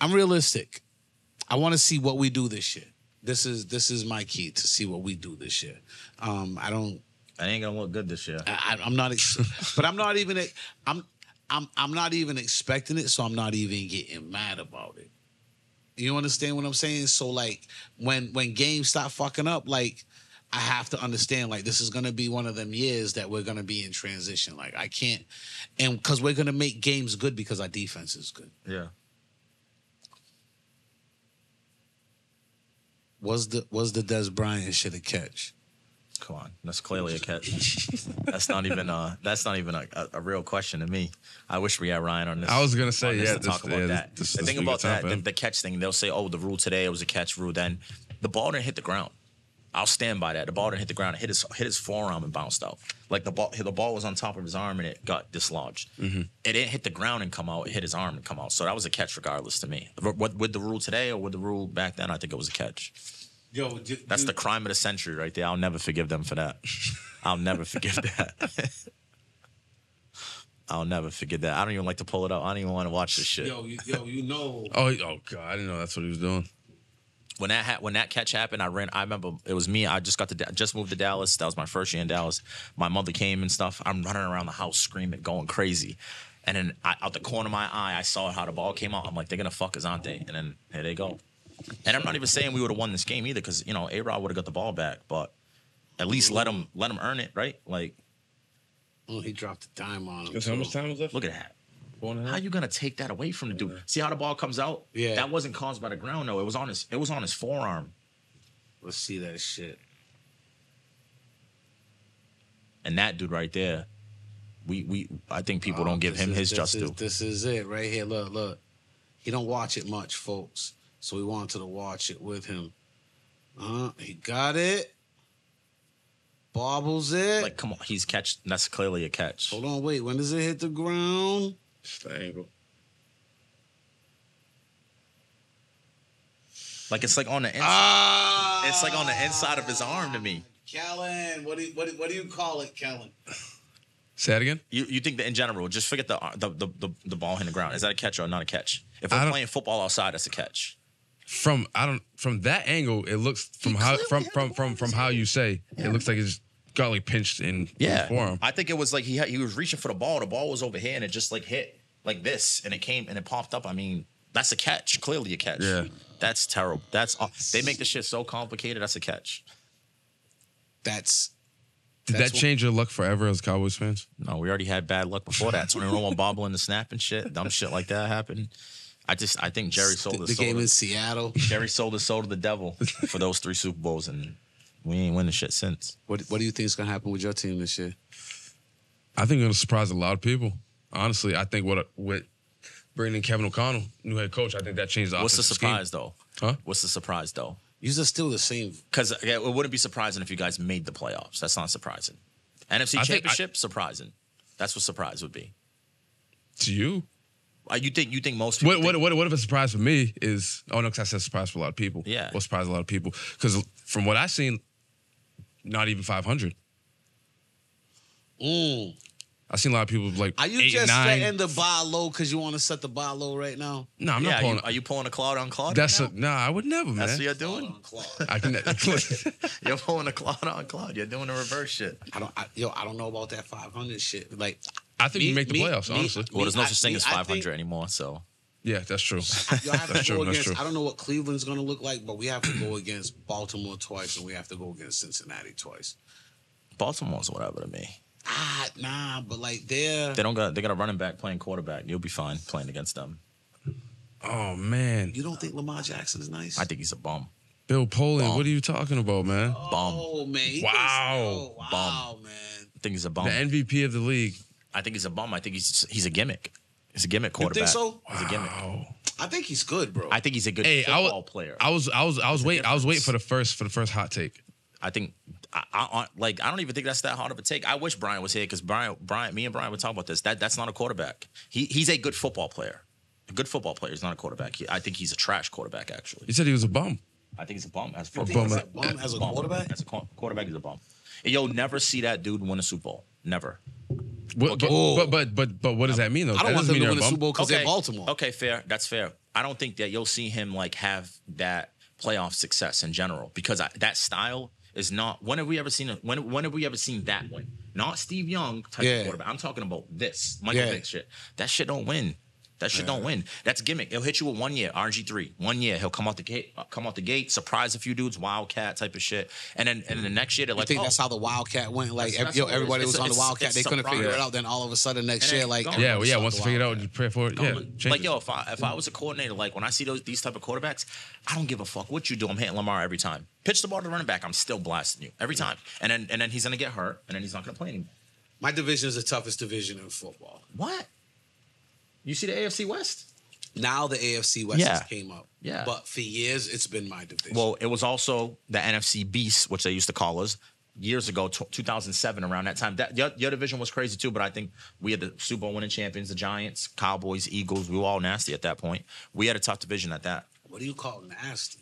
I'm realistic. I want to see what we do this year. This is this is my key to see what we do this year. Um, I don't. I ain't gonna look good this year. I, I'm not. Ex- but I'm not even. I'm. I'm. I'm not even expecting it, so I'm not even getting mad about it. You understand what I'm saying? So like, when when games stop fucking up, like. I have to understand, like, this is gonna be one of them years that we're gonna be in transition. Like, I can't, and because we're gonna make games good because our defense is good. Yeah. Was the was the Dez Bryant shit a catch? Come on, that's clearly a catch. that's not even uh that's not even a, a, a real question to me. I wish we had Ryan on this. I was gonna say, on yeah, to this- talk about yeah, that. this- the this thing about that, the, the catch thing, they'll say, "Oh, the rule today it was a catch rule." Then the ball didn't hit the ground. I'll stand by that. The ball didn't hit the ground. It hit his hit his forearm and bounced out. Like the ball, the ball was on top of his arm and it got dislodged. Mm-hmm. It didn't hit the ground and come out. It hit his arm and come out. So that was a catch, regardless to me. What with the rule today or with the rule back then, I think it was a catch. Yo, That's the crime of the century right there. I'll never forgive them for that. I'll never forgive that. I'll never forget that. I don't even like to pull it up. I don't even want to watch this shit. Yo, yo, you know. Oh, oh god, I didn't know that's what he was doing. When that ha- when that catch happened, I ran. I remember it was me. I just got to Da- just moved to Dallas. That was my first year in Dallas. My mother came and stuff. I'm running around the house screaming, going crazy. And then I, out the corner of my eye, I saw how the ball came out. I'm like, they're gonna fuck us, aren't they? And then here they go. And I'm not even saying we would have won this game either, because you know A Rod would have got the ball back, but at least let him let him earn it, right? Like, Oh, he dropped a dime on him. Guess how much time was left? look at that. Four and a half? How you gonna take that away from the dude? See how the ball comes out? Yeah. That wasn't caused by the ground though. It was on his it was on his forearm. Let's see that shit. And that dude right there, we we I think people Oh, don't give him is- his just is, due. This is it right here. Look, look. He don't watch it much, folks. So we wanted to watch it with him. Uh, he got it. Bobbles it. Like, come on, he's catch. That's clearly a catch. Hold on, wait. When does it hit the ground? Just the angle. Like it's like on the inside. Ah, It's like on the inside of his arm to me. Kellen, what do you, what do, what do you call it, Kellen? Say that again. You you think that in general, just forget the the the, the, the ball hitting the ground. Is that a catch or not a catch? If I we're don't- playing football outside, that's a catch. From I don't from that angle, it looks from how clearly from had from the from ball from in how his you say it looks like it's got like pinched in Yeah, for him. I think it was like he had, he was reaching for the ball. The ball was over here, and it just like hit like this, and it came and it popped up. I mean, that's a catch. Clearly a catch. Yeah. that's terrible. That's they make the shit so complicated. That's a catch. That's Did That's that what- change your luck forever as Cowboys fans? No, we already had bad luck before that. Tony Romo bobbling the snap and shit, dumb shit like that happened. I just I think Jerry sold the, the soul. game to- in Seattle. Jerry sold his soul to the devil for those three Super Bowls, and we ain't winning shit since. What What do you think is gonna happen with your team this year? I think it's gonna surprise a lot of people. Honestly, I think what with bringing in Kevin O'Connell, new head coach, I think that changed the What's the offensive scheme. surprise though? Huh? What's the surprise though? You just still the same. Because it wouldn't be surprising if you guys made the playoffs. That's not surprising. NFC I think I- Championship, surprising. That's what surprise would be. To you? Uh, you think you think most people What, what, think- what, what if a surprise for me is? Oh no, because I said surprise for a lot of people. Yeah. what surprised a lot of people? Because from what I've seen, not even five hundred. Mm. I seen a lot of people like Are you eight, just nine. setting the bar low because you want to set the bar low right now? no, I'm yeah, not are pulling. you, are you pulling a Claude on Claude? that's right a, nah. I would never, man. That's what you're doing. I can. You're pulling a Claude on Claude. You're doing the reverse shit. I don't. I, yo, I don't know about that 500 shit. Like, I think Me- we make the me- playoffs. me- honestly, Well, there's no I- such thing as 500 think- anymore. So yeah, that's true. you have to That's go true, that's true. I don't know what Cleveland's gonna look like, but we have to go against Baltimore twice, and we have to go against Cincinnati twice. Baltimore's whatever to me. Ah, nah, but like they're They don't got they got a running back playing quarterback. You'll be fine playing against them. Oh man, you don't think Lamar Jackson is nice? I think he's a bum. Bill Poland, Bomb. what are you talking about, man? Oh man, he Wow. thinks- oh, wow, man. I think he's a bum. The MVP of the league. I think he's a bum. I think he's he's a gimmick. He's a gimmick quarterback. so? He's a gimmick. Wow. I think he's good, bro. I think he's a good Hey, I football was, player. I was, I was, I was There's a waiting. I was waiting for the first, for the first hot take. I think I, I, I like I don't even think that's that hard of a take. I wish Brian was here because Brian, Brian, me and Brian would talk about this. That that's not a quarterback. He he's a good football player. A good football player is not a quarterback. He- I think he's a trash quarterback. Actually, You said he was a bum. I think he's a bum as You a think he's bum. a bum as a Bum. quarterback. As a quarterback, he's a bum. And you'll never see that dude win a Super Bowl. Never. What, Okay. but, but, but, but, but, what does that mean though? I don't that want doesn't them to win a a. Super Bowl because they're Baltimore. Okay, fair. That's fair. I don't think that you'll see him like have that playoff success in general because I, that style is not. When have we ever seen? A, when when have we ever seen that win? Not Steve Young type Yeah. of quarterback. I'm talking about this Michael Yeah. Vick shit. That shit don't win. That shit don't win. That's gimmick. He'll hit you with one year, RG three. One year, he'll come out the gate, uh, come out the gate, surprise a few dudes, wildcat type of shit, and then and then the next year they're I like, think oh, that's how the Wildcat went. Like, That's- that's yo, what it is. everybody was a- on the Wildcat. They a couldn't figure it out. Then all of a sudden, next year, then like. Yeah, well, yeah. Once the figure it out, Wildcat. you pray for it. Yeah, Like, yo, if I if I was a coordinator, like when I see those these type of quarterbacks, I don't give a fuck what you do. I'm hitting Lamar every time. Pitch the ball to the running back, I'm still blasting you every time. And then and then he's gonna get hurt, and then he's not gonna play anymore. My division is the toughest division in football. What? You see the AFC West? Now the AFC West Yeah. has came up. Yeah. But for years, it's been my division. Well, it was also the NFC Beast, which they used to call us years ago, t- 2007, around that time. That your, your division was crazy too, but I think we had the Super Bowl winning champions, the Giants, Cowboys, Eagles. We were all nasty at that point. We had a tough division at that. what do you call nasty?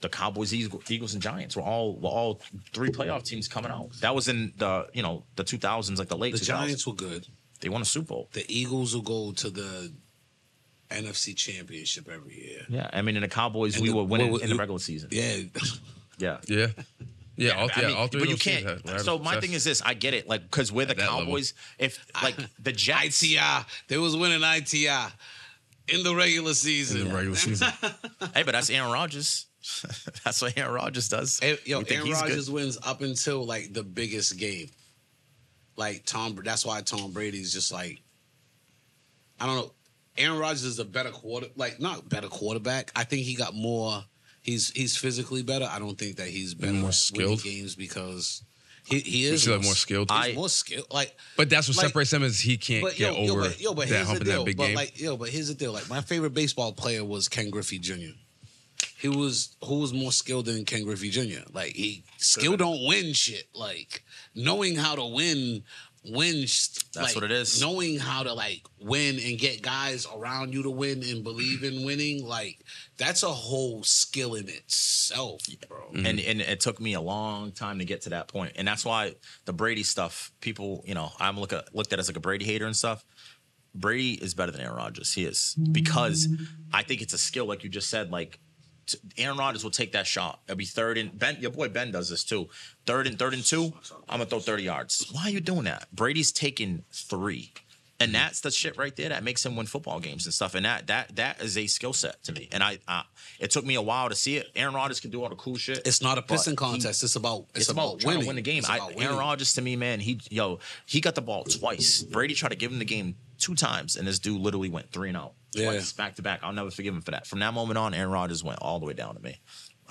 the Cowboys, Eagles, Eagles, and Giants were all were all three playoff teams coming out. That was in the you know the 2000s, like the late The 2000s. Giants were good. They won a Super Bowl. The Eagles will go to the NFC Championship every year. Yeah, I mean, in the Cowboys, And we the- were winning what- in the regular season. Yeah. Yeah. Yeah, yeah. all, I mean, all three. but you can't. had- had so my success. thing is this: I get it, like because we're the At that level. Cowboys. If like the Jets, ITI. They was winning ITI in the regular season. in the regular season. hey, but that's Aaron Rodgers. that's what Aaron Rodgers does. Hey, yo, Aaron he's good. Rodgers wins up until like the biggest game. Like Tom, that's why Tom Brady's just like, I don't know. Aaron Rodgers is a better quarter, like not better quarterback. I think he got more. He's he's physically better. I don't think that he's better More skilled? games because he he You is feel like more skilled. He's I- more skilled. Like, but that's what like- separates him is he can't but get yo, yo, over but, yo, but that here's the hump in that deal. big But game. like, yo, but here's the deal. Like, my favorite baseball player was Ken Griffey Jr. He was who was more skilled than Ken Griffey Jr. Like, he skill don't win shit. Like, knowing how to win win. That's like, what it is. Knowing how to like win and get guys around you to win and believe in winning, like that's a whole skill in itself, bro. and mm-hmm. and it took me a long time to get to that point, and that's why the Brady stuff. People, you know, I'm look at, looked at as like a Brady hater and stuff. Brady is better than Aaron Rodgers. He is because mm-hmm. I think it's a skill, like you just said. Like t- Aaron Rodgers will take that shot. It'll be third and Ben. Your boy Ben does this too. Third and third and two. I'm gonna throw 30 yards. Why are you doing that? Brady's taking three. And that's the shit right there that makes him win football games and stuff. And that that that is a skill set to me. And I, uh, it took me a while to see it. Aaron Rodgers can do all the cool shit. It's not a pissing he- contest. it's about it's, it's, about, trying winning. to win the game. I, about Aaron. Rodgers to me, man, he yo, he got the ball twice. Brady tried to give him the game two times, and this dude literally went three and out twice back to back. I'll never forgive him for that. From that moment on, Aaron Rodgers went all the way down to me.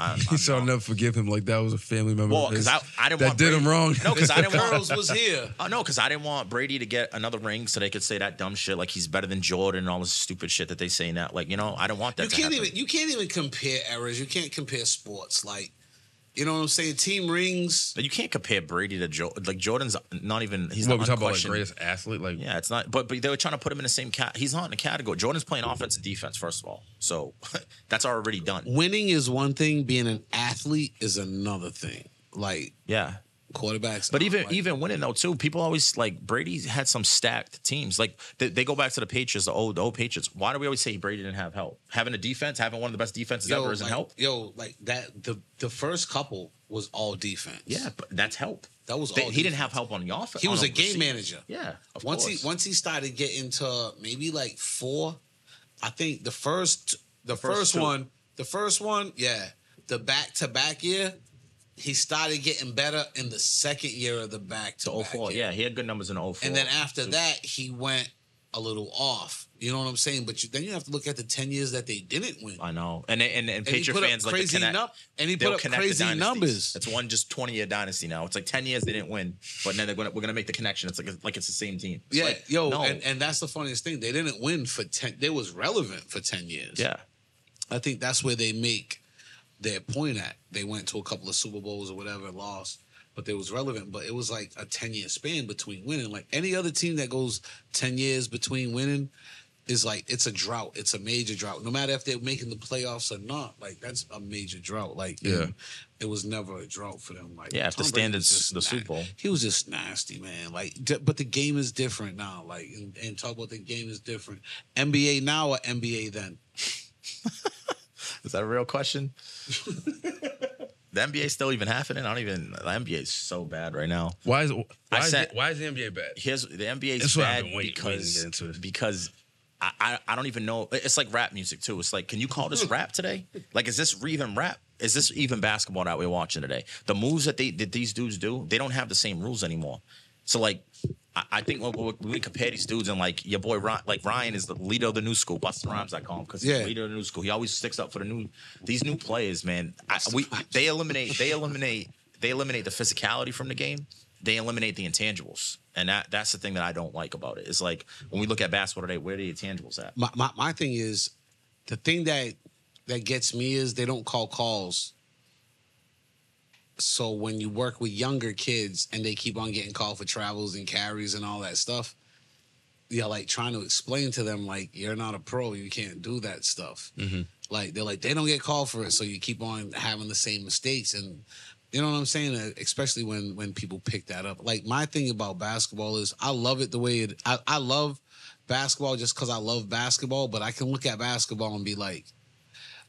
I, He said, "I'll never forgive him." Like that was a family member. Well, because I, I didn't that want did him wrong. No, because I didn't want. Girls was here. Oh no, because I didn't want Brady to get another ring so they could say that dumb shit like he's better than Jordan and all this stupid shit that they say now. Like you know, I don't want that. You to can't happen. even you can't even compare eras. You can't compare sports. Like, you know what I'm saying? Team rings. But you can't compare Brady to Joe. Like Jordan's not even. He's what not we talking about, like unquestioned- greatest athlete? Like Yeah, it's not. But but they were trying to put him in the same cat. He's not in the category. Jordan's playing offense and defense first of all, so that's already done. Winning is one thing. Being an athlete is another thing. Like Yeah, quarterbacks. but even like, even winning though too, people always like Brady had some stacked teams. Like they, they go back to the Patriots, the old the old Patriots. Why do we always say Brady didn't have help? Having a defense, having one of the best defenses ever isn't like, help. Yo, like that. The the first couple was all defense. Yeah, but that's help. that was They- all. he didn't have help on the offense. He was a game receiver. manager. Yeah, once course. he once he started getting to maybe like four, I think the first the, first first, one the first one yeah the back to back year he started getting better in the second year of the back to to 04. Yeah, he had good numbers in 04. and then after that he went a little off. You know what I'm saying? But you, then you have to look at the ten years that they didn't win. I know, and and and, And Patriot fans like crazy connect. num- and he put up crazy numbers. It's one just twenty year dynasty now. It's like ten years they didn't win, but then they're gonna we're gonna make the connection. It's like like it's the same team. It's Yeah, like, yo, no. and, and that's the funniest thing. They didn't win for ten. They was relevant for ten years. yeah, I think that's where they make their point at. They went to a couple of Super Bowls or whatever, lost, but they was relevant. But it was like a ten year span between winning. Like any other team that goes ten years between winning is like it's a drought. It's a major drought. No matter if they're making the playoffs or not, like that's a major drought. Like Yeah. it was never a drought for them. Like Yeah, if the Tom Brady standard's the Super Bowl. he was just nasty, man. Like, d- but the game is different now. Like, and, and talk about the game is different. NBA now or NBA then? is that a real question? the NBA still even happening? I don't even. The NBA is so bad right now. why is why I is, said- the, why is the NBA bad? Here's the NBA is That's what I've bad waiting- because waiting because I, I I don't even know. It's like rap music too. It's like, can you call this hmm. rap today? Like, is this even rap? Is this even basketball that we're watching today? The moves that they that these dudes do, they don't have the same rules anymore. So like, I, I think when, when we compare these dudes and like your boy Ryan, like Ryan is the leader of the new school. Busta Rhymes, I call him because he's Yeah. the leader of the new school. He always sticks up for the new these new players, man. I, we they eliminate they eliminate they eliminate the physicality from the game. They eliminate the intangibles, and that that's the thing that I don't like about it. It's like when we look at basketball today, where are the intangibles at? My, my my thing is, the thing that that gets me is they don't call calls. So when you work with younger kids and they keep on getting called for travels and carries and all that stuff, you're like trying to explain to them like you're not a pro, you can't do that stuff. Like they're like they don't get called for it, so you keep on having the same mistakes and. You know what I'm saying? Uh, Especially when when people pick that up. Like my thing about basketball is I love it the way it. I, I love basketball just because I love basketball, but I can look at basketball and be like,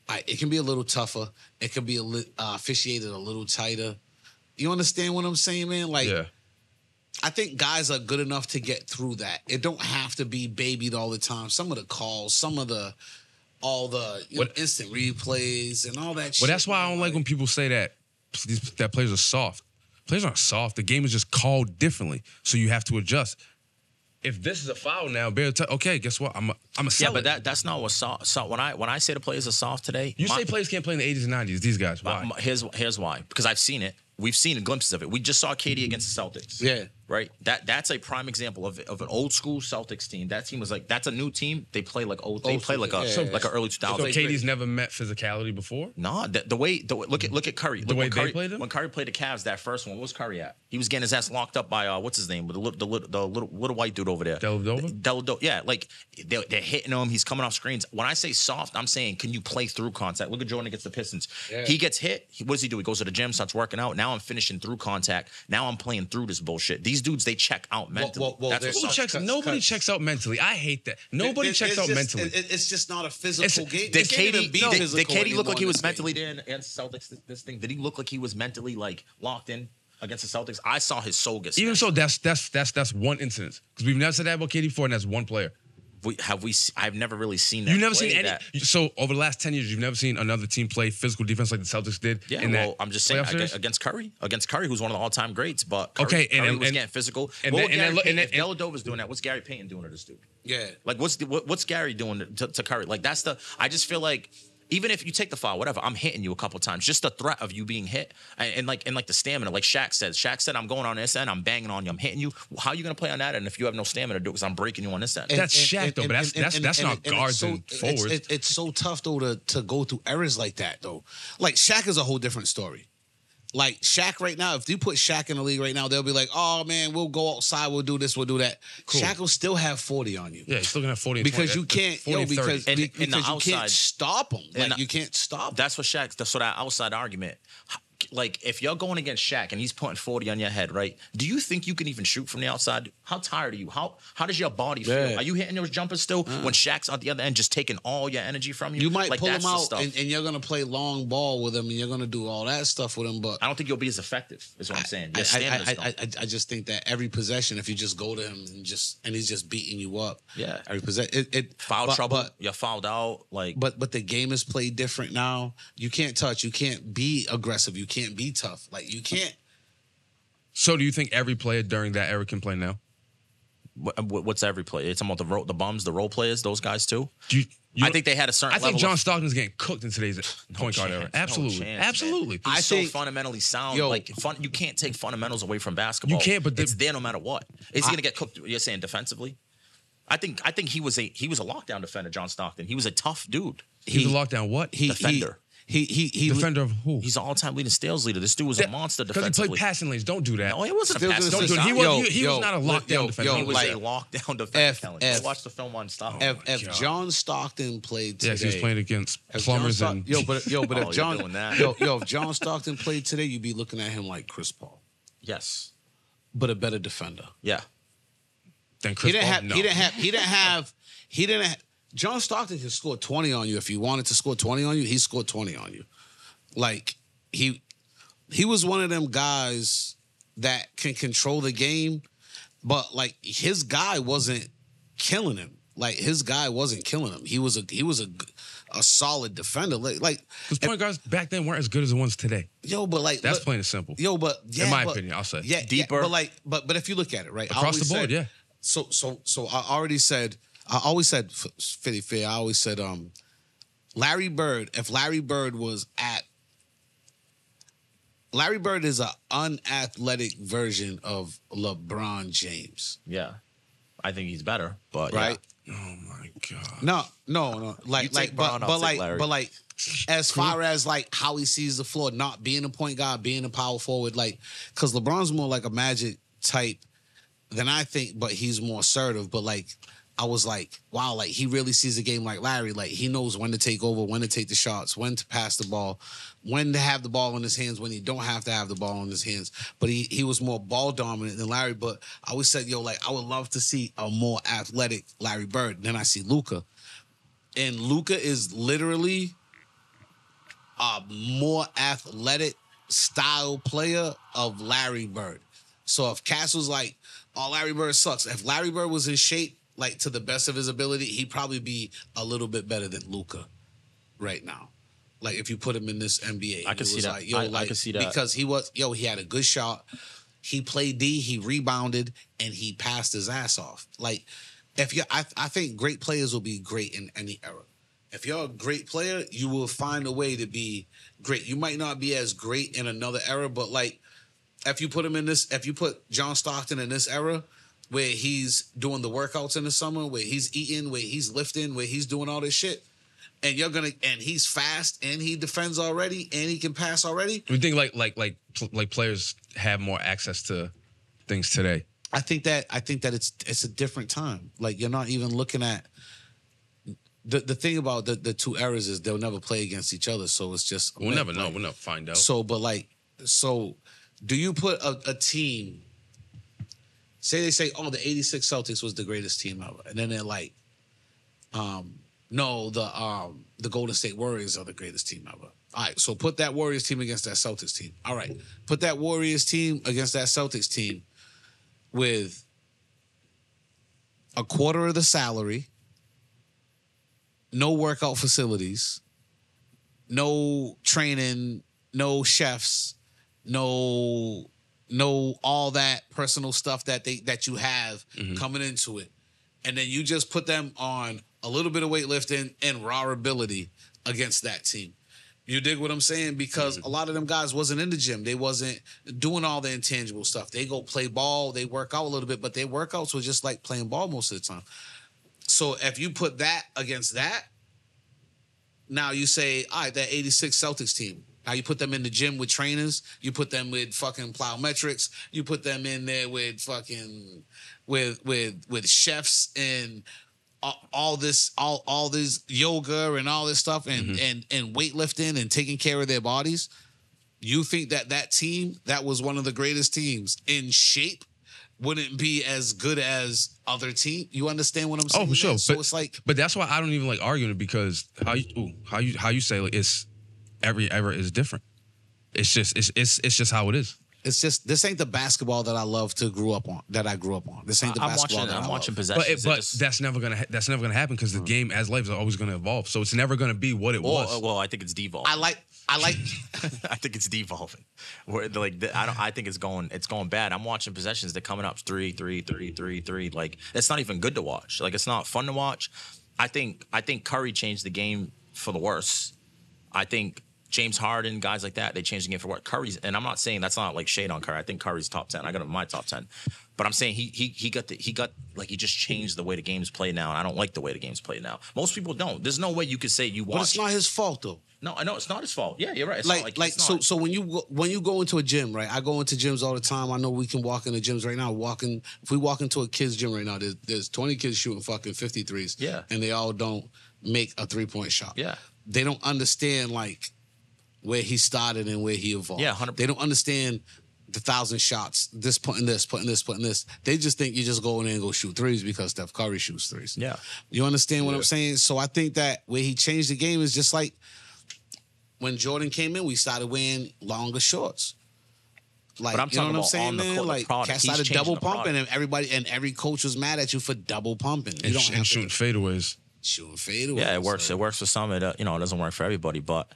I, it can be a little tougher. It can be a li- uh, officiated a little tighter. You understand what I'm saying, man? Like, yeah. I think guys are good enough to get through that. It don't have to be babied all the time. Some of the calls, some of the, all the you know, What- instant replays and all that. shit. Well, that's why I don't like when people say that these, that players are soft. Players aren't soft. The game is just called differently, so you have to adjust. If this is a foul now, Bear, t- okay, guess what? I'm a, I'm a Yeah, but it. that that's not what soft. So when I when I say the players are soft today, you my- say players can't play in the 80s and 90s. These guys, why? my- here's here's why. Because I've seen it. We've seen glimpses of it. We just saw KD against the Celtics. Yeah. Right? That that's a prime example of of an old school Celtics team. That team was like that's a new team. They play like old. They Old play like a yeah, yeah, like an early two So thousands. KD's never met physicality before. Nah, the, the way the, look at look at Curry. Look way when they Curry, played him? When Curry played the Cavs, that first one, what was Curry at? He was getting his ass locked up by uh, what's his name, the little the little the little, little white dude over there. Dellavedova? Dellavedova. Yeah, like they're, they're hitting him. He's coming off screens. When I say soft, I'm saying can you play through contact? Look at Jordan against the Pistons. He gets hit. He, what does he do? He goes to the gym, starts working out. Now I'm finishing through contact. Now I'm playing through this bullshit. These dudes they check out mentally. well, well, That's Who checks? cause- Nobody cause- checks out mentally. I hate that. Nobody It- checks out just- mentally. it- it's just not a physical It's- game. Did It can't even KD, be no, did physical KD look like he was mentally there against Celtics? This, this thing, did he look like he was mentally like locked in against the Celtics? I saw his soul get. Even so, that's that's that's that's one incident because we've never said that about KD before, and that's one player. We, have we? I've never really seen that. You've never play seen any. that. So over the last ten years, you've never seen another team play physical defense like the Celtics did. Yeah, in well, that I'm just saying playoff series? against Curry, against Curry, who's one of the all-time greats. But Curry, Okay, and- Curry and- was and- getting physical. and what then- would and then Gary look- and Payton, then- if Dellavedova's doing that, what's Gary Payton doing to this dude? Yeah. Like, what's the, what, what's Gary doing to, to Curry? Like, that's the. I just feel like even if you take the foul, whatever, I'm hitting you a couple times. Just the threat of you being hit, and, and like and like the stamina, like Shaq says. Shaq said, "I'm going on this end, I'm banging on you, I'm hitting you. How are you gonna play on that end if you have no stamina to do? it? Because I'm breaking you on this end." That's Shaq, though, but that's- that's- that's not it's guards so, and it's- forwards. It's, it's so tough though to to go through errors like that though. Like Shaq is a whole different story. Like Shaq right now, if you put Shaq in the league right now, they'll be like, "Oh man, we'll go outside, we'll do this, we'll do that." Shaq will still have forty on you yeah, he's still gonna have forty because 20, you can't, 40 yo, because And- be- and the because you outside- can't stop him. Like the- you can't stop. That's what Shaq. That's what that outside argument. Like if you're going against Shaq and he's putting 40 on your head, right? Do you think you can even shoot from the outside? How tired are you? How how does your body feel? Yeah. Are you hitting those jumpers still uh-uh. when Shaq's on the other end just taking all your energy from you? You might like, pull him out stuff. and, and you're gonna play long ball with him and you're gonna do all that stuff with him, but I don't think you'll be as effective. Is what I'm saying. I, I. I, I, I just think that every possession, if you just go to him and just and he's just beating you up, Yeah. every possession, it, it foul but, trouble. But, you're fouled out. Like but but the game is played different now. You can't touch. You can't be aggressive. You can't be tough. Like you can't. So do you think every player during that era can play now? what, what's every play? It's about the ro- the bums, the role players, those guys too. Do you, you- I think they had a certain. I think level John of, Stockton's getting cooked in today's point guard era. chance, no Absolutely, chance, man. absolutely. He's I so think- fundamentally sound. Yo. like fun, you can't take fundamentals away from basketball. You can't, but the- it's there no matter what. Is he gonna get cooked? You're saying defensively? I think I think he was a he was a lockdown defender, John Stockton. He was a tough dude. He's he- was a lockdown. What? He Defender. He he he. he defender of who? He's an all-time leading steals leader. This dude was a monster defensively. Because he played passing lanes. Don't do that. no, he wasn't Still a pass. gonna Don't do say it. He Yo, was, he, he yo, was not a yo, lockdown defender. he was like- a lockdown defender. F- F- watch the film on Stop. if if God. John Stockton played today, yes, he was playing against if plumbers John and yo, but yo, but Oh, if you're John yo yo if John Stockton played today, you'd be looking at him like Chris Paul, yes. but a better defender. Yeah. then Chris he didn't Paul, have. no. He didn't have. He didn't have. He didn't. Have, John Stockton can score twenty on you if he wanted to score twenty on you. He scored twenty on you. Like he, he was one of them guys that can control the game, but like his guy wasn't killing him. Like his guy wasn't killing him. He was a he was a a solid defender. Like like Because point guards back then weren't as good as the ones today. yo, but like That's look- plain and simple. Yo, but yeah, my but- opinion, I'll say. yeah, Deeper. Yeah, but like, but but if you look at it, right, Across the board, said- yeah. So so so I already said, I always said, f- Philly fair. I always said, um, Larry Bird. If Larry Bird was at, Larry Bird is an unathletic version of LeBron James, Yeah. I think he's better, but right? yeah. Oh my god. No, no, no. Like, like, Braun, but, but like, Larry. but like, as far as like how he sees the floor, not being a point guard, being a power forward, like, because LeBron's more like a Magic type than I think, but he's more assertive. But like, I was like, wow, like he really sees the game like Larry. Like he knows when to take over, when to take the shots, when to pass the ball, when to have the ball in his hands, when he don't have to have the ball in his hands. But he he was more ball dominant than Larry. But I always said, yo, like I would love to see a more athletic Larry Bird. Then I see Luka, and Luka is literally a more athletic style player of Larry Bird. So if Castle's like, "Oh, Larry Bird sucks," if Larry Bird was in shape, like to the best of his ability, he'd probably be a little bit better than Luka right now. Like if you put him in this NBA, I can see that. Like, yo, I- I can see that. because he was yo, he had a good shot. He played D, he rebounded, and he passed his ass off. Like if you, I, I think great players will be great in any era. If you're a great player, you will find a way to be great. You might not be as great in another era, but like if you put him in this, if you put John Stockton in this era, where he's doing the workouts in the summer, where he's eating, where he's lifting, where he's doing all this shit, and you're gonna, and he's fast, and he defends already, and he can pass already. We think like like like like players have more access to things today. I think that I think that it's it's a different time. Like you're not even looking at the the thing about the the two eras is they'll never play against each other. So it's just We'll never know. We'll never find out. So, but like, so do you put a, a team? Say they say, oh, the '86 Celtics was the greatest team ever, and then they're like, um, no, the um the Golden State Warriors are the greatest team ever. All right, so put that Warriors team against that Celtics team. All right, put that Warriors team against that Celtics team with a quarter of the salary, no workout facilities, no training, no chefs, no no all that personal stuff that they that you have mm-hmm. coming into it. And then you just put them on a little bit of weightlifting and raw ability against that team. You dig what I'm saying? Because mm-hmm. a lot of them guys wasn't in the gym. They wasn't doing all the intangible stuff. They go play ball, they work out a little bit, but their workouts were just like playing ball most of the time. So if you put that against that, now you say, all right, that 86 Celtics team. Now you put them in the gym with trainers, you put them with fucking plyometrics, you put them in there with fucking with with with chefs and all, all this all all this yoga and all this stuff and mm-hmm. and and weightlifting and taking care of their bodies. You think that that team that was one of the greatest teams in shape wouldn't be as good as other team? You understand what I'm saying? Oh, for sure. So but, it's like but that's why I don't even like arguing it because how you ooh, how you how you say like it's every era is different. It's just it's it's it's just how it is. It's just this ain't the basketball that I love to grew up on. That I grew up on. This ain't the I'm basketball watching. that I'm I watching love. possessions. But it, It but just- that's never gonna ha- that's never gonna happen because the game as life is always gonna evolve. So it's never gonna be what it well, was. uh, well, I think it's devolving. I like. I like. I think it's devolving. Where like the, I don't. I think it's going. It's going bad. I'm watching possessions. They're coming up three, three, three, three, three. Like it's not even good to watch. Like it's not fun to watch. I think. I think Curry changed the game for the worse. I think James Harden, guys like that, they changed the game for what Curry's. And I'm not saying that's not like shade on Curry. I think Curry's top ten. I got him in my top ten. But I'm saying he he he got the he got like he just changed the way the game's played now. And I don't like the way the game's played now. Most people don't. There's no way you could say you watch. But it's not his fault though. no, I know it's not his fault. Yeah, you're right. It's like not like, it's so so when you go, when you go into a gym right i go into gyms all the time i know we can walk into gyms right now walking if we walk into a kids gym right now there's, there's 20 kids shooting fucking 53s Yeah. and they all don't make a three-point shot Yeah. they don't understand like where he started and where he evolved Yeah, 100. they don't understand the thousand shots this putting this putting this putting this they just think you just go in there and go shoot threes because steph curry shoots threes Yeah. you understand what I'm saying? So I think that where he changed the game is just like when Jordan came in, we started wearing longer shorts. Like, But I'm you know what I'm saying, man? court, like, product. cats He's started double the pumping, and everybody and every coach was mad at you for double pumping. You and, don't sh- have and to shooting fadeaways. shooting fadeaway. Yeah, it works. So- It works for some. It uh, you know it doesn't work for everybody. But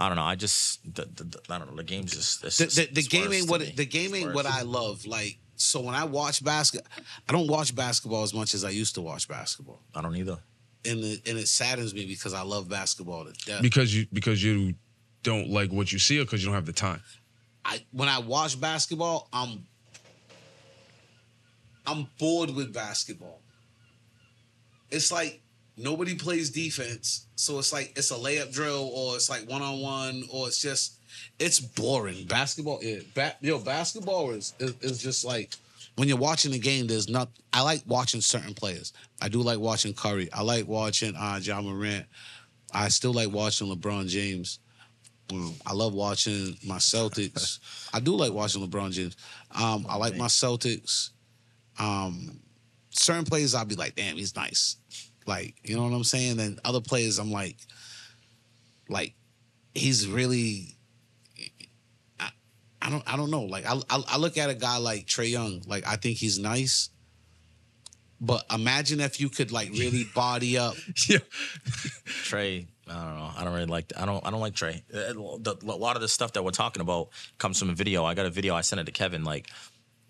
I don't know. I just the, the, the- I don't know. The game's just it's the, just- the, the it's game ain't what the game It's ain't what. I love. Like so when I watch basket, I don't watch basketball as much as I used to watch basketball, I don't either. and it, and it saddens me because I love basketball to death. Because you because you don't like what you see or because you don't have the time. I when I watch basketball, I'm I'm bored with basketball. It's like nobody plays defense, so it's like it's a layup drill or it's like one on one or it's just it's boring. Basketball, yeah, ba- yo, basketball is, is is just like when you're watching the game. There's not. I like watching certain players. I do like watching Curry. I like watching uh, John Morant. I still like watching LeBron James. Um, I love watching my Celtics. I do like watching LeBron James. Um, I like my Celtics. Um, certain players, I'll be like, damn, he's nice. Like, you know what I'm saying? Then other players, I'm like, like, he's really. I, I don't. I don't know. Like, I, I I look at a guy like Trae Young. Like, I think he's nice. But imagine if you could like really body up. Yeah. Trae, I don't know. I don't really like. I don't. I don't like Trae. Uh, a lot of the stuff that we're talking about comes from a video. I got a video. I sent it to Kevin. Like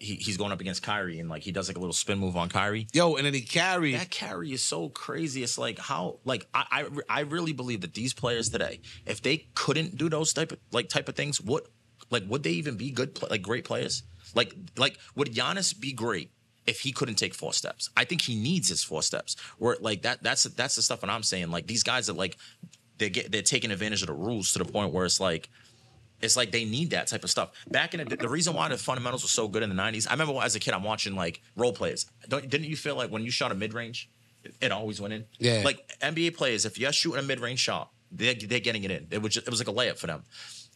he, he's going up against Kyrie and like he does like a little spin move on Kyrie. Yo, and then he carried. That carry is so crazy. It's like how like I, I I really believe that these players today, if they couldn't do those type of like type of things, what Like, would they even be good, like great players? Like, like would Giannis be great if he couldn't take four steps? I think he needs his four steps. Where like that, that's that's the stuff that I'm saying. Like these guys are like they get they're taking advantage of the rules to the point where it's like it's like they need that type of stuff. Back in the, the reason why the fundamentals were so good in the '90s, I remember as a kid, I'm watching like role players. Don't didn't you feel like when you shot a mid range, it, it always went in? Yeah. Like NBA players, if you're shooting a mid range shot, they're they're getting it in. It was just, it was like a layup for them.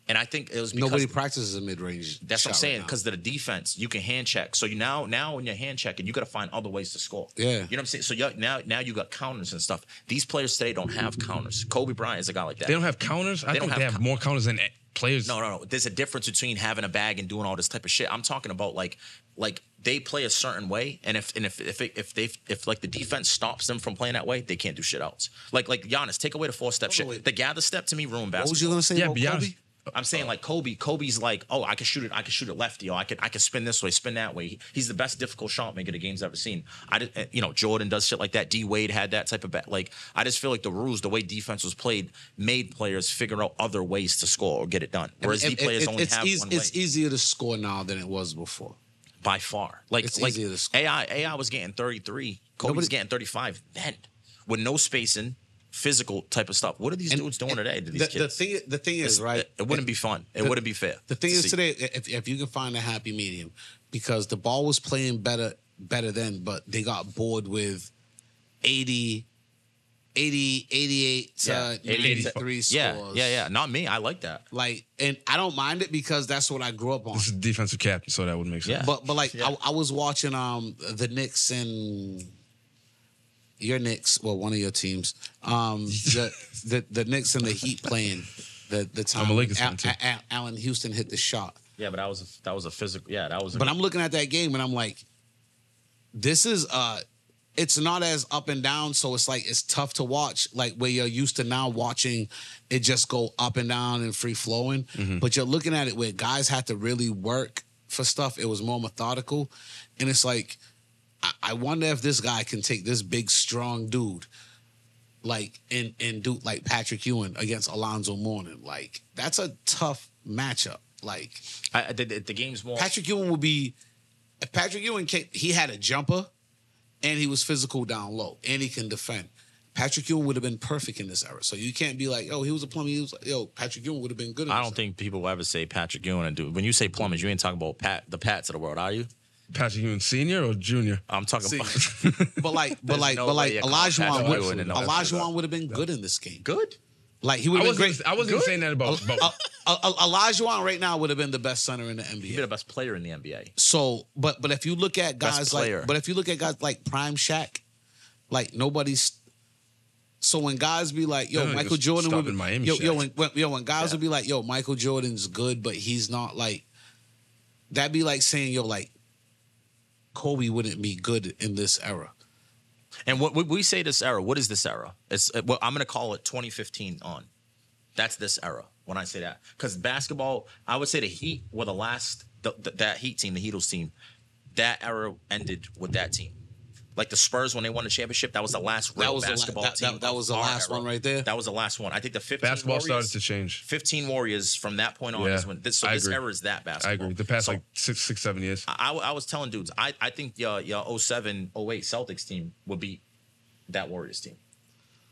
And I think it was because Nobody practices a mid range. that's what I'm saying. Because of the defense, you can hand check. So you now, now when you're hand checking, you got to find other ways to score. Yeah. you know what I'm saying. So now, now you got counters and stuff. These players today don't have counters. Kobe Bryant is a guy like that. They don't have counters. I They don't think they have have cou- more counters than players. No, no, no. There's a difference between having a bag and doing all this type of shit. I'm talking about like, like they play a certain way, and if and if if it, if they if like the defense stops them from playing that way, they can't do shit else. Like like Giannis, take away the four step Hold shit. The gather step to me ruined basketball. What was you gonna say Yeah, about be Kobe? I'm saying like Kobe. Kobe's like, oh, I can shoot it. I can shoot it lefty. Or I could I could spin this way, spin that way. He- He's the best difficult shot maker the game's ever seen. I did, eh, you know, Jordan does shit like that. D Wade had that type of bet. Like I just feel like the rules, the way defense was played, made players figure out other ways to score or get it done. Whereas It- D players it- only it's have eas- one It's easier to score now than it was before. by far. Like It's like easier to score. AI AI was getting 33. Kobe was Nobody- getting 35 then with no spacing. Physical type of stuff. What are these And- dudes doing and today to these the, kids? the thing, the thing is, It's- right? It, it wouldn't be fun. It the- wouldn't be fair. The thing to is see. today, if, if you can find a happy medium, because the ball was playing better better then, but they got bored with 80, 80 88 to Yeah, 93 scores. Yeah, yeah, yeah. Not me. I like that. Like, and I don't mind it because that's what I grew up on. This is defensive captain, so that would make sense. Yeah. But but like Yeah. I, I was watching um the Knicks and your Knicks, well one of your teams, um the the, the Knicks and the Heat playing the the time I'm a Lakers Al- fan, too. Al- Al- Allan Houston hit the shot. Yeah, but that was a, that was a physical. Yeah, that was. A, But I'm looking at that game and I'm like, this is uh it's not as up and down, so it's like it's tough to watch, like where you're used to now watching it just go up and down and free flowing. But you're looking at it where guys had to really work for stuff. It was more methodical. And it's like, I, I wonder if this guy can take this big, strong dude, like and and do like Patrick Ewing against Alonzo Mourning. Like, that's a tough matchup. Like I, the, the, game's more. Patrick Ewing would be if Patrick Ewing came, he had a jumper and he was physical down low and he can defend. Patrick Ewing would have been perfect in this era. So you can't be like, oh, he was a plumber. He was like, yo, Patrick Ewing would have been good. In. I don't era. think people will ever say Patrick Ewing and do. When you say plumbers, you ain't talking about Pat, the Pats of the world, are you? Patrick Ewing senior or junior? I'm talking See, about But like, but like, no but like you Elijah Patrick would, Ewing Elijah would have been good in this game. good. Like he would I have been wasn't. great. I wasn't even saying that about. about Uh, uh, uh, Elijah right now would have been the best center in the NBA. He'd be the best player in the NBA. So, but but if you look at guys player. like, but if you look at guys like Prime Shaq, like nobody's. So when guys be like, "Yo, Yeah, Michael Jordan," would be, in Miami yo, Shaq. yo, when, when, yo, when guys Yeah. would be like, "Yo, Michael Jordan's good, but he's not like," that'd be like saying, "Yo, like Kobe wouldn't be good in this era." And what we say this era, what is this era? It's uh, well, I'm gonna call it 2015 on. That's this era when I say that because basketball, I would say the Heat were the last the, the, that Heat team, the Heatles team. That era ended with that team. Like the Spurs when they won the championship, that was the last real That was the la- basketball that- that- team. that of was the last era. one right there? That was the last one. I think the 15 basketball Warriors, started to change. 15 Warriors from that point on Yeah, is when this so I this agree. era is that basketball. I agree. The past So- like six, six, seven years. I, I was telling dudes, I, I think your your 07, 08 Celtics team would beat that Warriors team.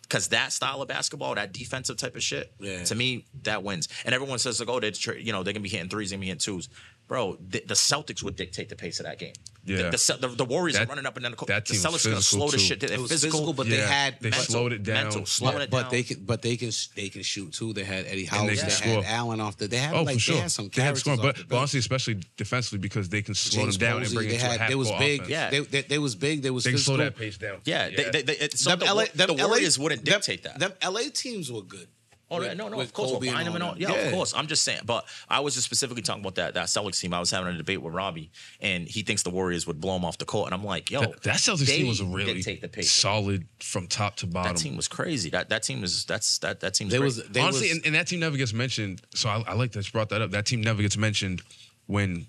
Because that style of basketball, that defensive type of shit, Yeah. to me, that wins. And everyone says, like, oh, they're, you know, they're going to be hitting threes, they're going to be hitting twos. Bro, the, the Celtics would dictate the pace of that game. The- Yeah. The, the, the Warriors That- are running up and down the court. that The team Celtics are going to physical, slow the shit. They're It was physical, physical, but they had they mental, slowed it down. Mental, slowing But, it but they can, but they can, they can shoot too. They had Eddie House. They, they had score. Allen off the. They had Oh, like for sure. they had some They had characters. scoring, but, the but honestly, especially defensively, because they can slow James them down Posey, and bring they it to a had, half they was court big. offense. Yeah. they, they, they was big. They was They can slow that pace down. yeah, They, they, they, it's Them something- LA, the, Warriors wouldn't dictate that. Them LA teams were good. Oh with- no, no, of course Kobe we'll find them and all all. them. Yeah, of course. I'm just saying, but I was just specifically talking about that that Celtics team. I was having a debate with Robbie, and he thinks the Warriors would blow him off the court, and I'm like, yo, That, that Celtics they team was a really dictate the pace. solid from top to bottom. That team was crazy. That that team was that's that that team's They great. was they Honestly, was, and, and that team never gets mentioned. So I, I like that you brought that up. That team never gets mentioned when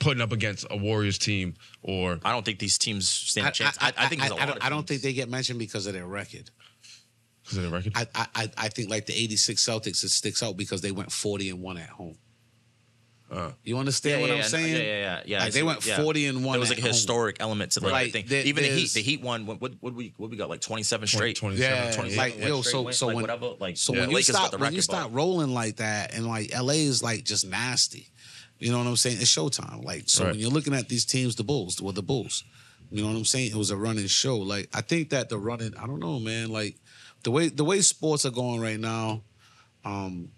putting up against a Warriors team or I don't think these teams stand I, a chance. I, I, think there's a I, lot don't, of I don't think they get mentioned because of their record. Is it a record? I, I I- I think like the '86 Celtics, it sticks out because they went 40 and one at home. Uh. You understand yeah, what yeah, I'm yeah, saying? Yeah, yeah, yeah. yeah. Like, they went yeah. 40 and one There was at like a home. historic element to the Right. whole thing. There- Even the Heat, there's- the Heat won. What, what, what we what we got like 27 straight. 27, Yeah, 28. like yo, so win, so like, when whatever, like so yeah. when you Lakers stop when you record, stop rolling like that and like LA is like just nasty, you know what I'm saying? It's Showtime. Like so Right. when you're looking at these teams, the Bulls, well the Bulls, you know what I'm saying? It was a running show. Like I think that the running, I don't know, man. Like the way the way sports are going right now, um,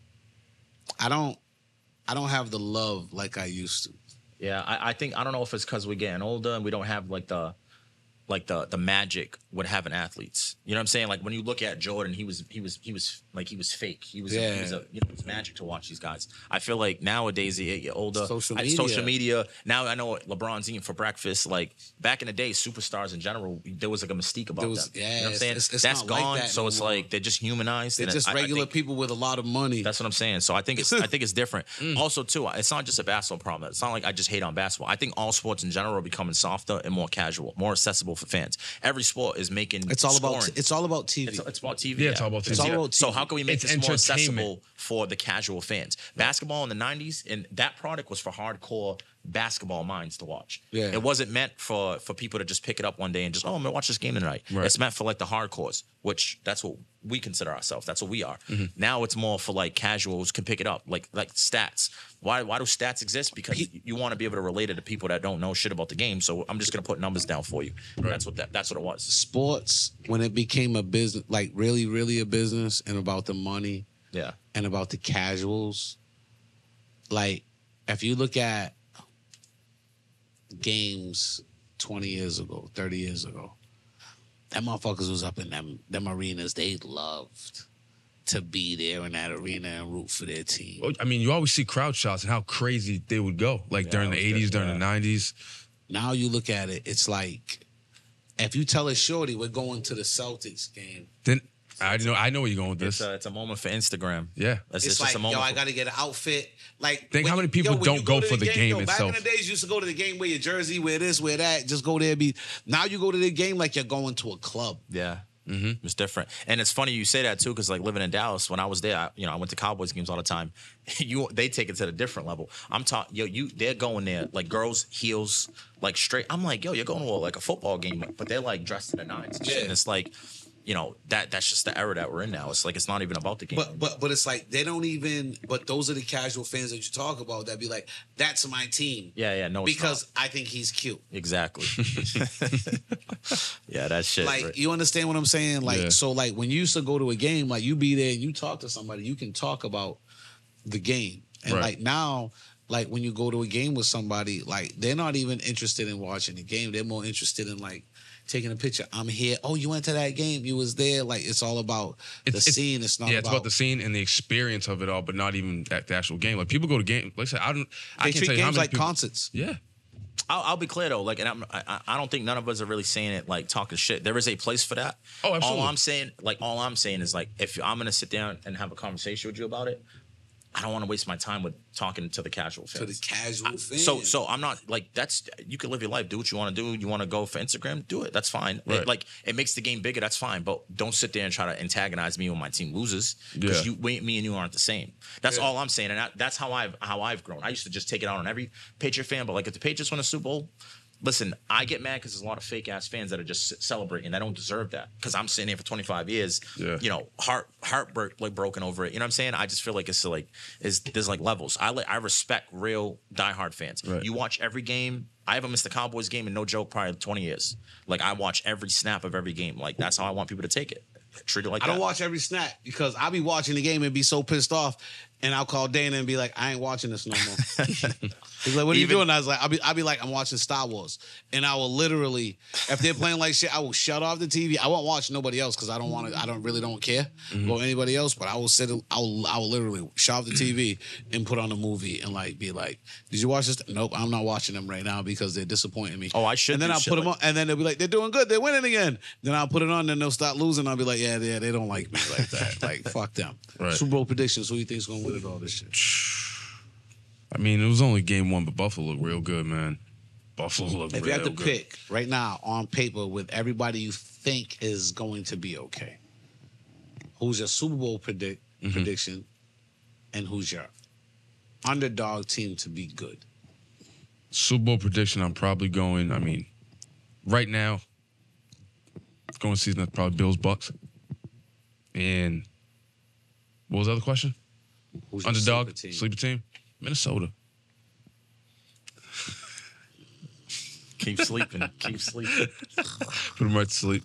I don't I don't have the love like I used to. Yeah, I, I think I don't know if it's because we're getting older and we don't have like the like the the magic would have having athletes. You know what I'm saying? Like when you look at Jordan, he was he was he was like he was fake. He was he was Yeah. a, you know it's magic to watch these guys. I feel like nowadays you get older, Social I- media. social media. Now I know what LeBron's eating for breakfast. Like back in the day, superstars in general, there was like a mystique about was- them. yeah, you know what I'm saying? it's- it's That's not like gone. that so it's more. like they're just humanized. They're just I- I regular think- people with a lot of money. that's what I'm saying. So I think it's I think it's different. Mm. Also, too, it's not just a basketball problem. It's not like I just hate on basketball. I think all sports in general are becoming softer and more casual, more accessible for fans. Every sport is making it's all about it's all about TV. It's, it's about TV. Yeah, it's all about It's TV. all about So how can we make It's this more accessible for the casual fans? Basketball in the '90s, and that product was for hardcore basketball minds to watch. Yeah. it wasn't meant for for people to just pick it up one day and just oh, I'm gonna watch this game tonight. Right. It's meant for like the hardcores, which that's what we consider ourselves. That's what we are. Mm-hmm. Now it's more for like casuals can pick it up, like like stats. Why why do stats exist? Because Pe- you want to be able to relate it to people that don't know shit about the game. So I'm just gonna put numbers down for you. That's what that that's what it was. sports when it became a business, like really, really a business, and about the money Yeah. and about the casuals. Like, if you look at games twenty years ago, thirty years ago, that motherfuckers was up in them them arenas. They loved to be there in that arena and root for their team. Well, I mean, you always see crowd shots and how crazy they would go, like Yeah, during the was '80s, during the '90s. Now you look at it, it's like if you tell a shorty we're going to the Celtics game, Then I know I know where you're going with It's this. a, it's a moment for Instagram. yeah, It's, it's, it's like, just a yo, moment. I for- got to get an outfit. Like, Think when how many you- people when don't you go to for the game yo, itself. Back in the days, you used to go to the game, wear your jersey, wear this, wear that, just go there. Be now you go to the game like you're going to a club. Yeah. Mm-hmm. It's different, and it's funny you say that too, because like living in Dallas, when I was there, I, you know, I went to Cowboys games all the time. you, they take it to a different level. I'm talking, yo, you, they're going there like girls heels, like straight. I'm like, yo, you're going to a, like a football game, but they're like dressed in the nines. And, shit. Yeah. and it's like, you know, that that's just the era that we're in now. It's like it's not even about the game. But but but it's like they don't even. But those are the casual fans that you talk about that be like, that's my team. yeah, yeah, no, it's because I think he's cute. exactly. yeah, that shit. Like right. you understand what I'm saying? Like Yeah. so, like when you used to go to a game, like you be there and you talk to somebody, you can talk about the game. And Right. like now, like when you go to a game with somebody, like they're not even interested in watching the game. They're more interested in like taking a picture. I'm here. Oh, you went to that game. You was there. Like it's all about the It's- it's- scene. It's not yeah, about, it's about the scene and the experience of it all, but not even at the actual game. Like people go to game. Like I said, I don't. I They can't treat tell you how games many like people, concerts. Yeah, I'll, I'll be clear though, like, and I'm, I, I don't think none of us are really saying it like talking shit. There is a place for that. Oh, absolutely. All I'm saying, like, all I'm saying is like, if I'm gonna sit down and have a conversation with you about it, I don't want to waste my time with talking to the casual fans. To the casual fans. So, so I'm not like that's. You can live your life, do what you want to do. You want to go for Instagram, do it. That's fine. Right. It, like it makes the game bigger. That's fine. But don't sit there and try to antagonize me when my team loses because Yeah. you, we, me and you aren't the same. That's Yeah. all I'm saying, and I, that's how I've how I've grown. I used to just take it out on every Patriot fan, but like if the Patriots win a Super Bowl. Listen, I get mad because there's a lot of fake ass fans that are just celebrating. That don't deserve that because I'm sitting here for 25 years, Yeah. you know, heart heartbreak like broken over it. You know what I'm saying? I just feel like it's like is there's like levels. I like I respect real diehard fans. Right. You watch every game. I haven't missed a Cowboys game in no joke probably 20 years. Like I watch every snap of every game. Like that's how I want people to take it. Treat it like I that. don't watch every snap because I'll be watching the game and be so pissed off, and I'll call Dana and be like, "I ain't watching this no more." He's like, "What are you Even- doing?" I was like, "I'll be, I'll be like, I'm watching Star Wars," and I will literally, if they're playing like shit, I will shut off the TV. I won't watch nobody else because I don't want to. I don't really don't care mm-hmm. about anybody else. But I will sit. I will. I will literally shut off the TV and put on a movie and like be like, "Did you watch this?" Nope, I'm not watching them right now because they're disappointing me. Oh, I should And then do I'll shit put them like- on, and then they'll be like, "They're doing good. They're winning again." Then I'll put it on, then they'll start losing. I'll be like, "Yeah, yeah, they don't like me like that. like, fuck them." Right. Super Bowl predictions. Who do you think's gonna win it all this shit? I mean it was only game one, but Buffalo looked real good, man. Buffalo looked If real you had to good. pick right now on paper with everybody you think is going to be okay, who's your Super Bowl predict Mm-hmm. prediction, and who's your underdog team to be good. Super Bowl prediction. I'm probably going. I mean, right now, going season that's probably Bills Bucs. And what was the other question? Who's Underdog sleeper team? sleeper team, Minnesota. Keep sleeping. Keep sleeping. Put them right to sleep.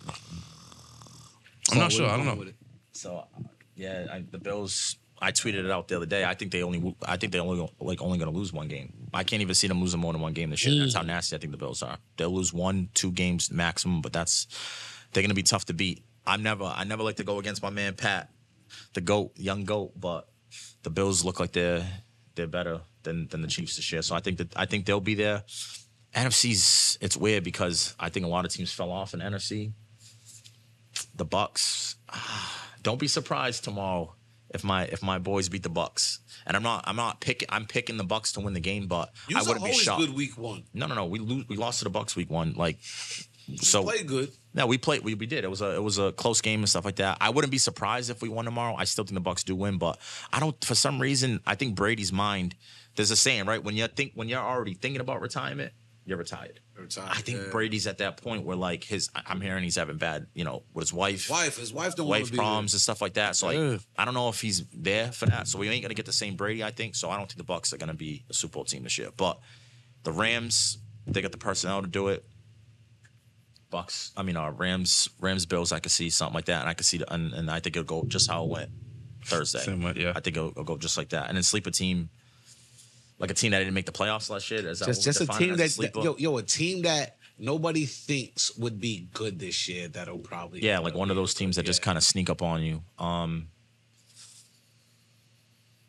I'm not So, sure. where I don't going know. with it? So yeah, I, the Bills. I tweeted it out the other day. I think they only. I think they only like only going to lose one game. I can't even see them losing more than one game this year. That's how nasty I think the Bills are. They'll lose one, two games maximum, but that's they're going to be tough to beat. I'm never. I never like to go against my man Pat, the goat, young goat, but the Bills look like they're they're better than than the Chiefs this year. So I think that I think they'll be there. NFC's it's weird because I think a lot of teams fell off in NFC. The Bucs. Don't be surprised tomorrow if my if my boys beat the Bucs. And I'm not I'm not picking I'm picking the Bucs to win the game, but I wouldn't be shocked. good week one. No, no, no. We lose, we lost to the Bucs week one. Like so Play good. no, we played. We, we did. It was a it was a close game and stuff like that. I wouldn't be surprised if we won tomorrow. I still think the Bucs do win, but I don't. For some reason, I think Brady's mind. There's a saying, right? When you think when you're already thinking about retirement, you're retired. Retired, I think yeah. Brady's at that point where like his. I'm hearing he's having bad, you know, with his wife, Wife, his wife don't wife problems and stuff like that. So like, Yeah. I don't know if he's there for that. So we ain't gonna get the same Brady, I think. So I don't think the Bucs are gonna be a Super Bowl team this year. But the Rams, they got the personnel to do it. Bucs, I mean, uh, Rams, Rams, Bills. I could see something like that, and I could see, the, and, and I think it'll go just how it went Thursday. Same way, yeah. I think it'll, it'll go just like that, and then sleep a team, like a team that didn't make the playoffs last year. Is that just what just a define team as that, sleeper? yo yo a team that nobody thinks would be good this year. That'll probably Yeah, like one of those teams that just kind of sneak up on you. Um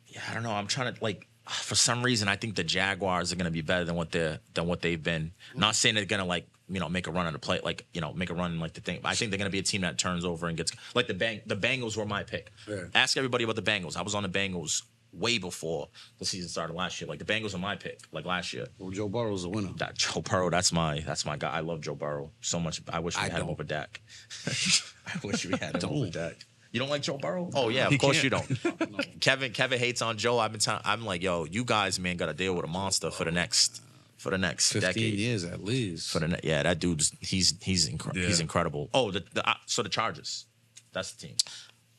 Yeah, I don't know. I'm trying to like for some reason I think the Jaguars are going to be better than what they're than what they've been. Not saying they're going to like, you know, make a run on the play like, you know, make a run like the thing. I think they're going to be a team that turns over and gets like the bang the Bengals were my pick. Yeah. Ask everybody about the Bengals. I was on the Bengals way before the season started last year. Like the Bengals are my pick like last year. Well, Joe Burrow's a winner. That Joe Burrow, that's my that's my guy. I love Joe Burrow so much. I wish we I had him don't. over Dak. I wish we had him over. Dak. You don't like Joe Burrow? Oh yeah, of He course can't. you don't. Kevin Kevin hates on Joe. I've been telling. I'm like, yo, you guys, man, got to deal with a monster for the next for the next Fifteen decade. years at least. For the ne- yeah, that dude's he's he's Yeah. he's incredible. Oh, the, the uh, so the Chargers, that's the team.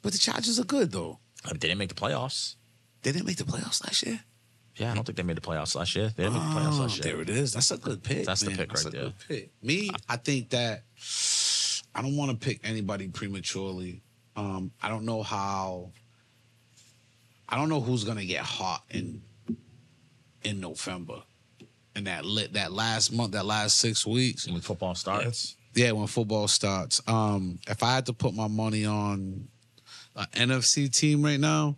but the Chargers are good though. I mean, they didn't make the playoffs. They didn't make the playoffs last year. Yeah, I don't think they made the playoffs last year. They didn't make the playoffs Oh, last year. there it is. That's a good pick. That's the pick That's right a there. Good pick. Me, I think that I don't want to pick anybody prematurely. Um, I don't know how. I don't know who's gonna get hot in in November, in that lit that last month, that last six weeks. When football starts, Yeah, when football starts. Um, if I had to put my money on an NFC team right now,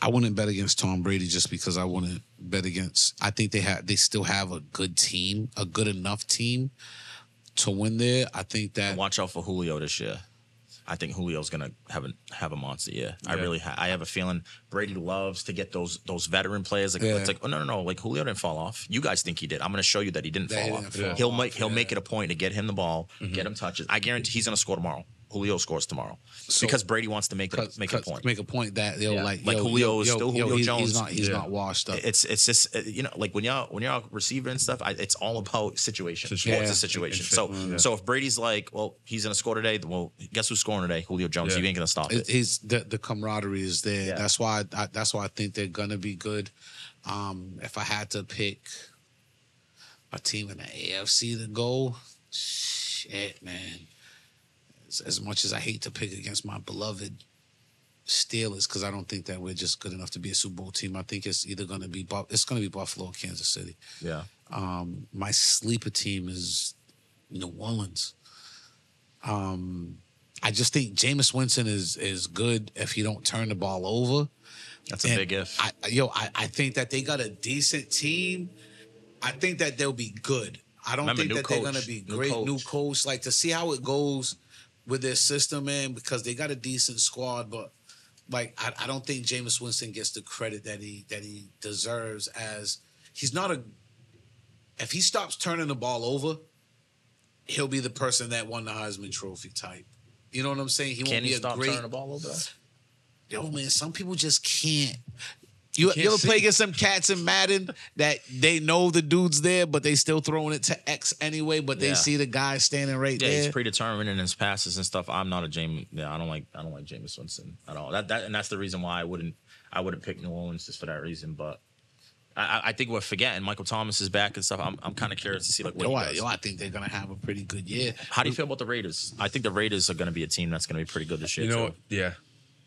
I wouldn't bet against Tom Brady just because I wouldn't bet against. I think they have they still have a good team, a good enough team to win there. I think that watch out for Julio this year. I think Julio's gonna have a have a monster year. I really ha- I have a feeling Brady loves to get those those veteran players. Like Yeah. it's like oh no no no like Julio didn't fall off. You guys think he did. I'm gonna show you that he didn't That he fall didn't off. fall he'll off, make he'll yeah. make it a point to get him the ball, get mm-hmm. him touches. I guarantee he's gonna score tomorrow. Julio scores tomorrow because Brady wants to make it, make a point. Make a point that yo Yeah. like Like yo, Julio yo, is still yo, Julio he's, Jones. He's not he's Yeah. not washed up. It's it's just uh, you know like when you're when you're a receiver and stuff. I, it's all about situation. Situation. Sports Yeah. is situation. So yeah. so if Brady's like, well, he's gonna score today. Well, guess who's scoring today? Julio Jones. Yeah. You ain't gonna stop It- it. He's the, the camaraderie is there. Yeah. That's why I, that's why I think they're gonna be good. Um, if I had to pick a team in the AFC to go, shit, man. As, much as I hate to pick against my beloved Steelers, because I don't think that we're just good enough to be a Super Bowl team. I think it's either gonna be it's gonna be Buffalo, or Kansas City. Yeah. Um, my sleeper team is New Orleans. Um, I just think Jameis Winston is is good if you don't turn the ball over. That's a And big if. I, yo, I, I think that they got a decent team. I think that they'll be good. I don't Remember, think new that they're gonna be great new coach. coach. Like to see how it goes with their system, man, because they got a decent squad, but like I, I don't think Jameis Winston gets the credit that he that he deserves as he's not a if he stops turning the ball over, he'll be the person that won the Heisman Trophy type. You know what I'm saying? He Can won't he be a stop great turning the ball over? yo, man, some people just can't. You, Can't you ever play against some cats in Madden that they know the dude's there, but they still throwing it to X anyway, but they Yeah. see the guy standing right Yeah, there. he's predetermined in his passes and stuff. I'm not a James. Yeah, I don't like. I don't like Jameis Winston at all. That, that and that's the reason why I wouldn't. I wouldn't pick New Orleans just for that reason. But I, I- I think we're forgetting Michael Thomas is back and stuff. I'm, I'm kind of curious to see like what yo, he I, does. yo, I think they're gonna have a pretty good year. How do you feel about the Raiders? I think the Raiders are going to be a team that's going to be pretty good this year. You know too. what? Yeah.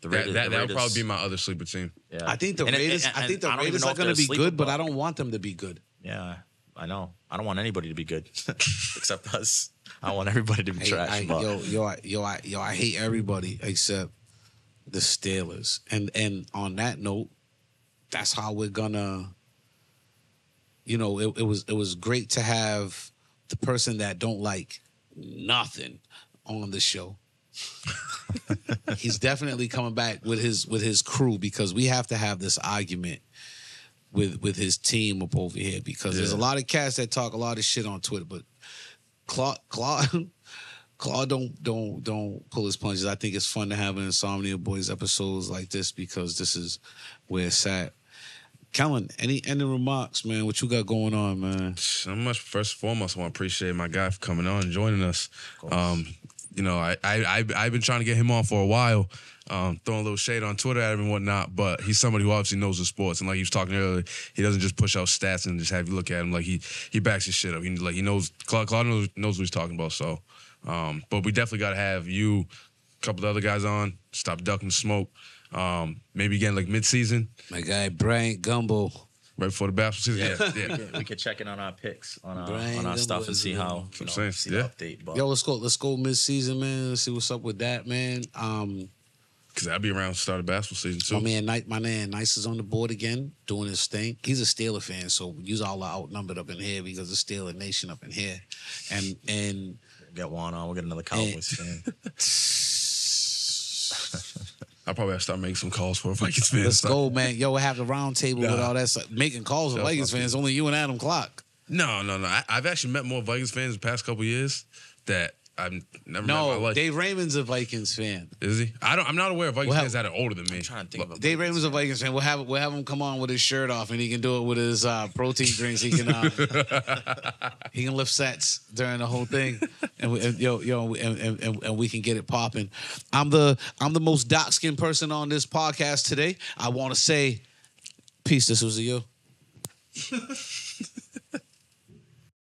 The That, Raiders, that, the that would probably be my other sleeper team. Yeah. I think the And Raiders. and- I think the and Raiders are gonna be good, but I don't want them to be good. Yeah, I know. I don't want anybody to be good except us. I want everybody to be Hey, trash. I, but yo, yo, I, yo, I, yo, I hate everybody except the Steelers. And and on that note, that's how we're gonna. You know, it, it was it was great to have the person that don't like nothing on the show. He's definitely coming back with his with his crew because we have to have this argument with with his team up over here because there's a lot of cats that talk a lot of shit on Twitter, but Claude Claude Claude don't don't don't pull his punches. I think it's fun to have an Insomnia Boys episodes like this because this is where it's at. Kellen, any ending remarks, man? What you got going on, man? So much. First and foremost, I want to appreciate my guy for coming on and joining us. Um, you know, I, I I I've been trying to get him on for a while, um, throwing a little shade on Twitter at him and whatnot. But he's somebody who obviously knows the sports, and like he was talking earlier, he doesn't just push out stats and just have you look at him like he he backs his shit up. He like he knows Claude, Claude knows, knows what he's talking about. So, um, but we definitely got to have you, a couple of other guys on. Stop ducking smoke. Um, maybe again like midseason. My guy Brian Gumbo. Right before the basketball season. Yeah, yeah. we could check in on our picks on our Brian on our stuff and see how That's you what know, I'm saying, see yeah. the update. But Yo, let's go. Let's go mid season, man. Let's see what's up with that, man. Um, Because I'll be around to start the basketball season too. my man, Night, my man, Nice is on the board again, doing his thing. He's a Steeler fan, so use all are outnumbered up in here because the Steeler Nation up in here, and and get one on. We'll get another Cowboys fan. I probably have to start making some calls for Vikings fans. let's go, man. Yo, we have the round table with all that stuff. Making calls for Vikings fans. Only you and Adam Clock. No, no, no. I, I've actually met more Vikings fans the past couple years that I've never met in my No, life. Dave Raymond's a Vikings fan. Is he? I don't. I'm not aware of Vikings Well, fans that are older than me. I'm trying to think of a Dave Raymond's a Vikings fan. We'll have we'll have him come on with his shirt off, and he can do it with his uh, protein drinks. He can uh, he can lift sets during the whole thing, and, we, and yo yo and, and, and, and we can get it popping. I'm the I'm the most dark skinned person on this podcast today. I want to say, peace. This was a you.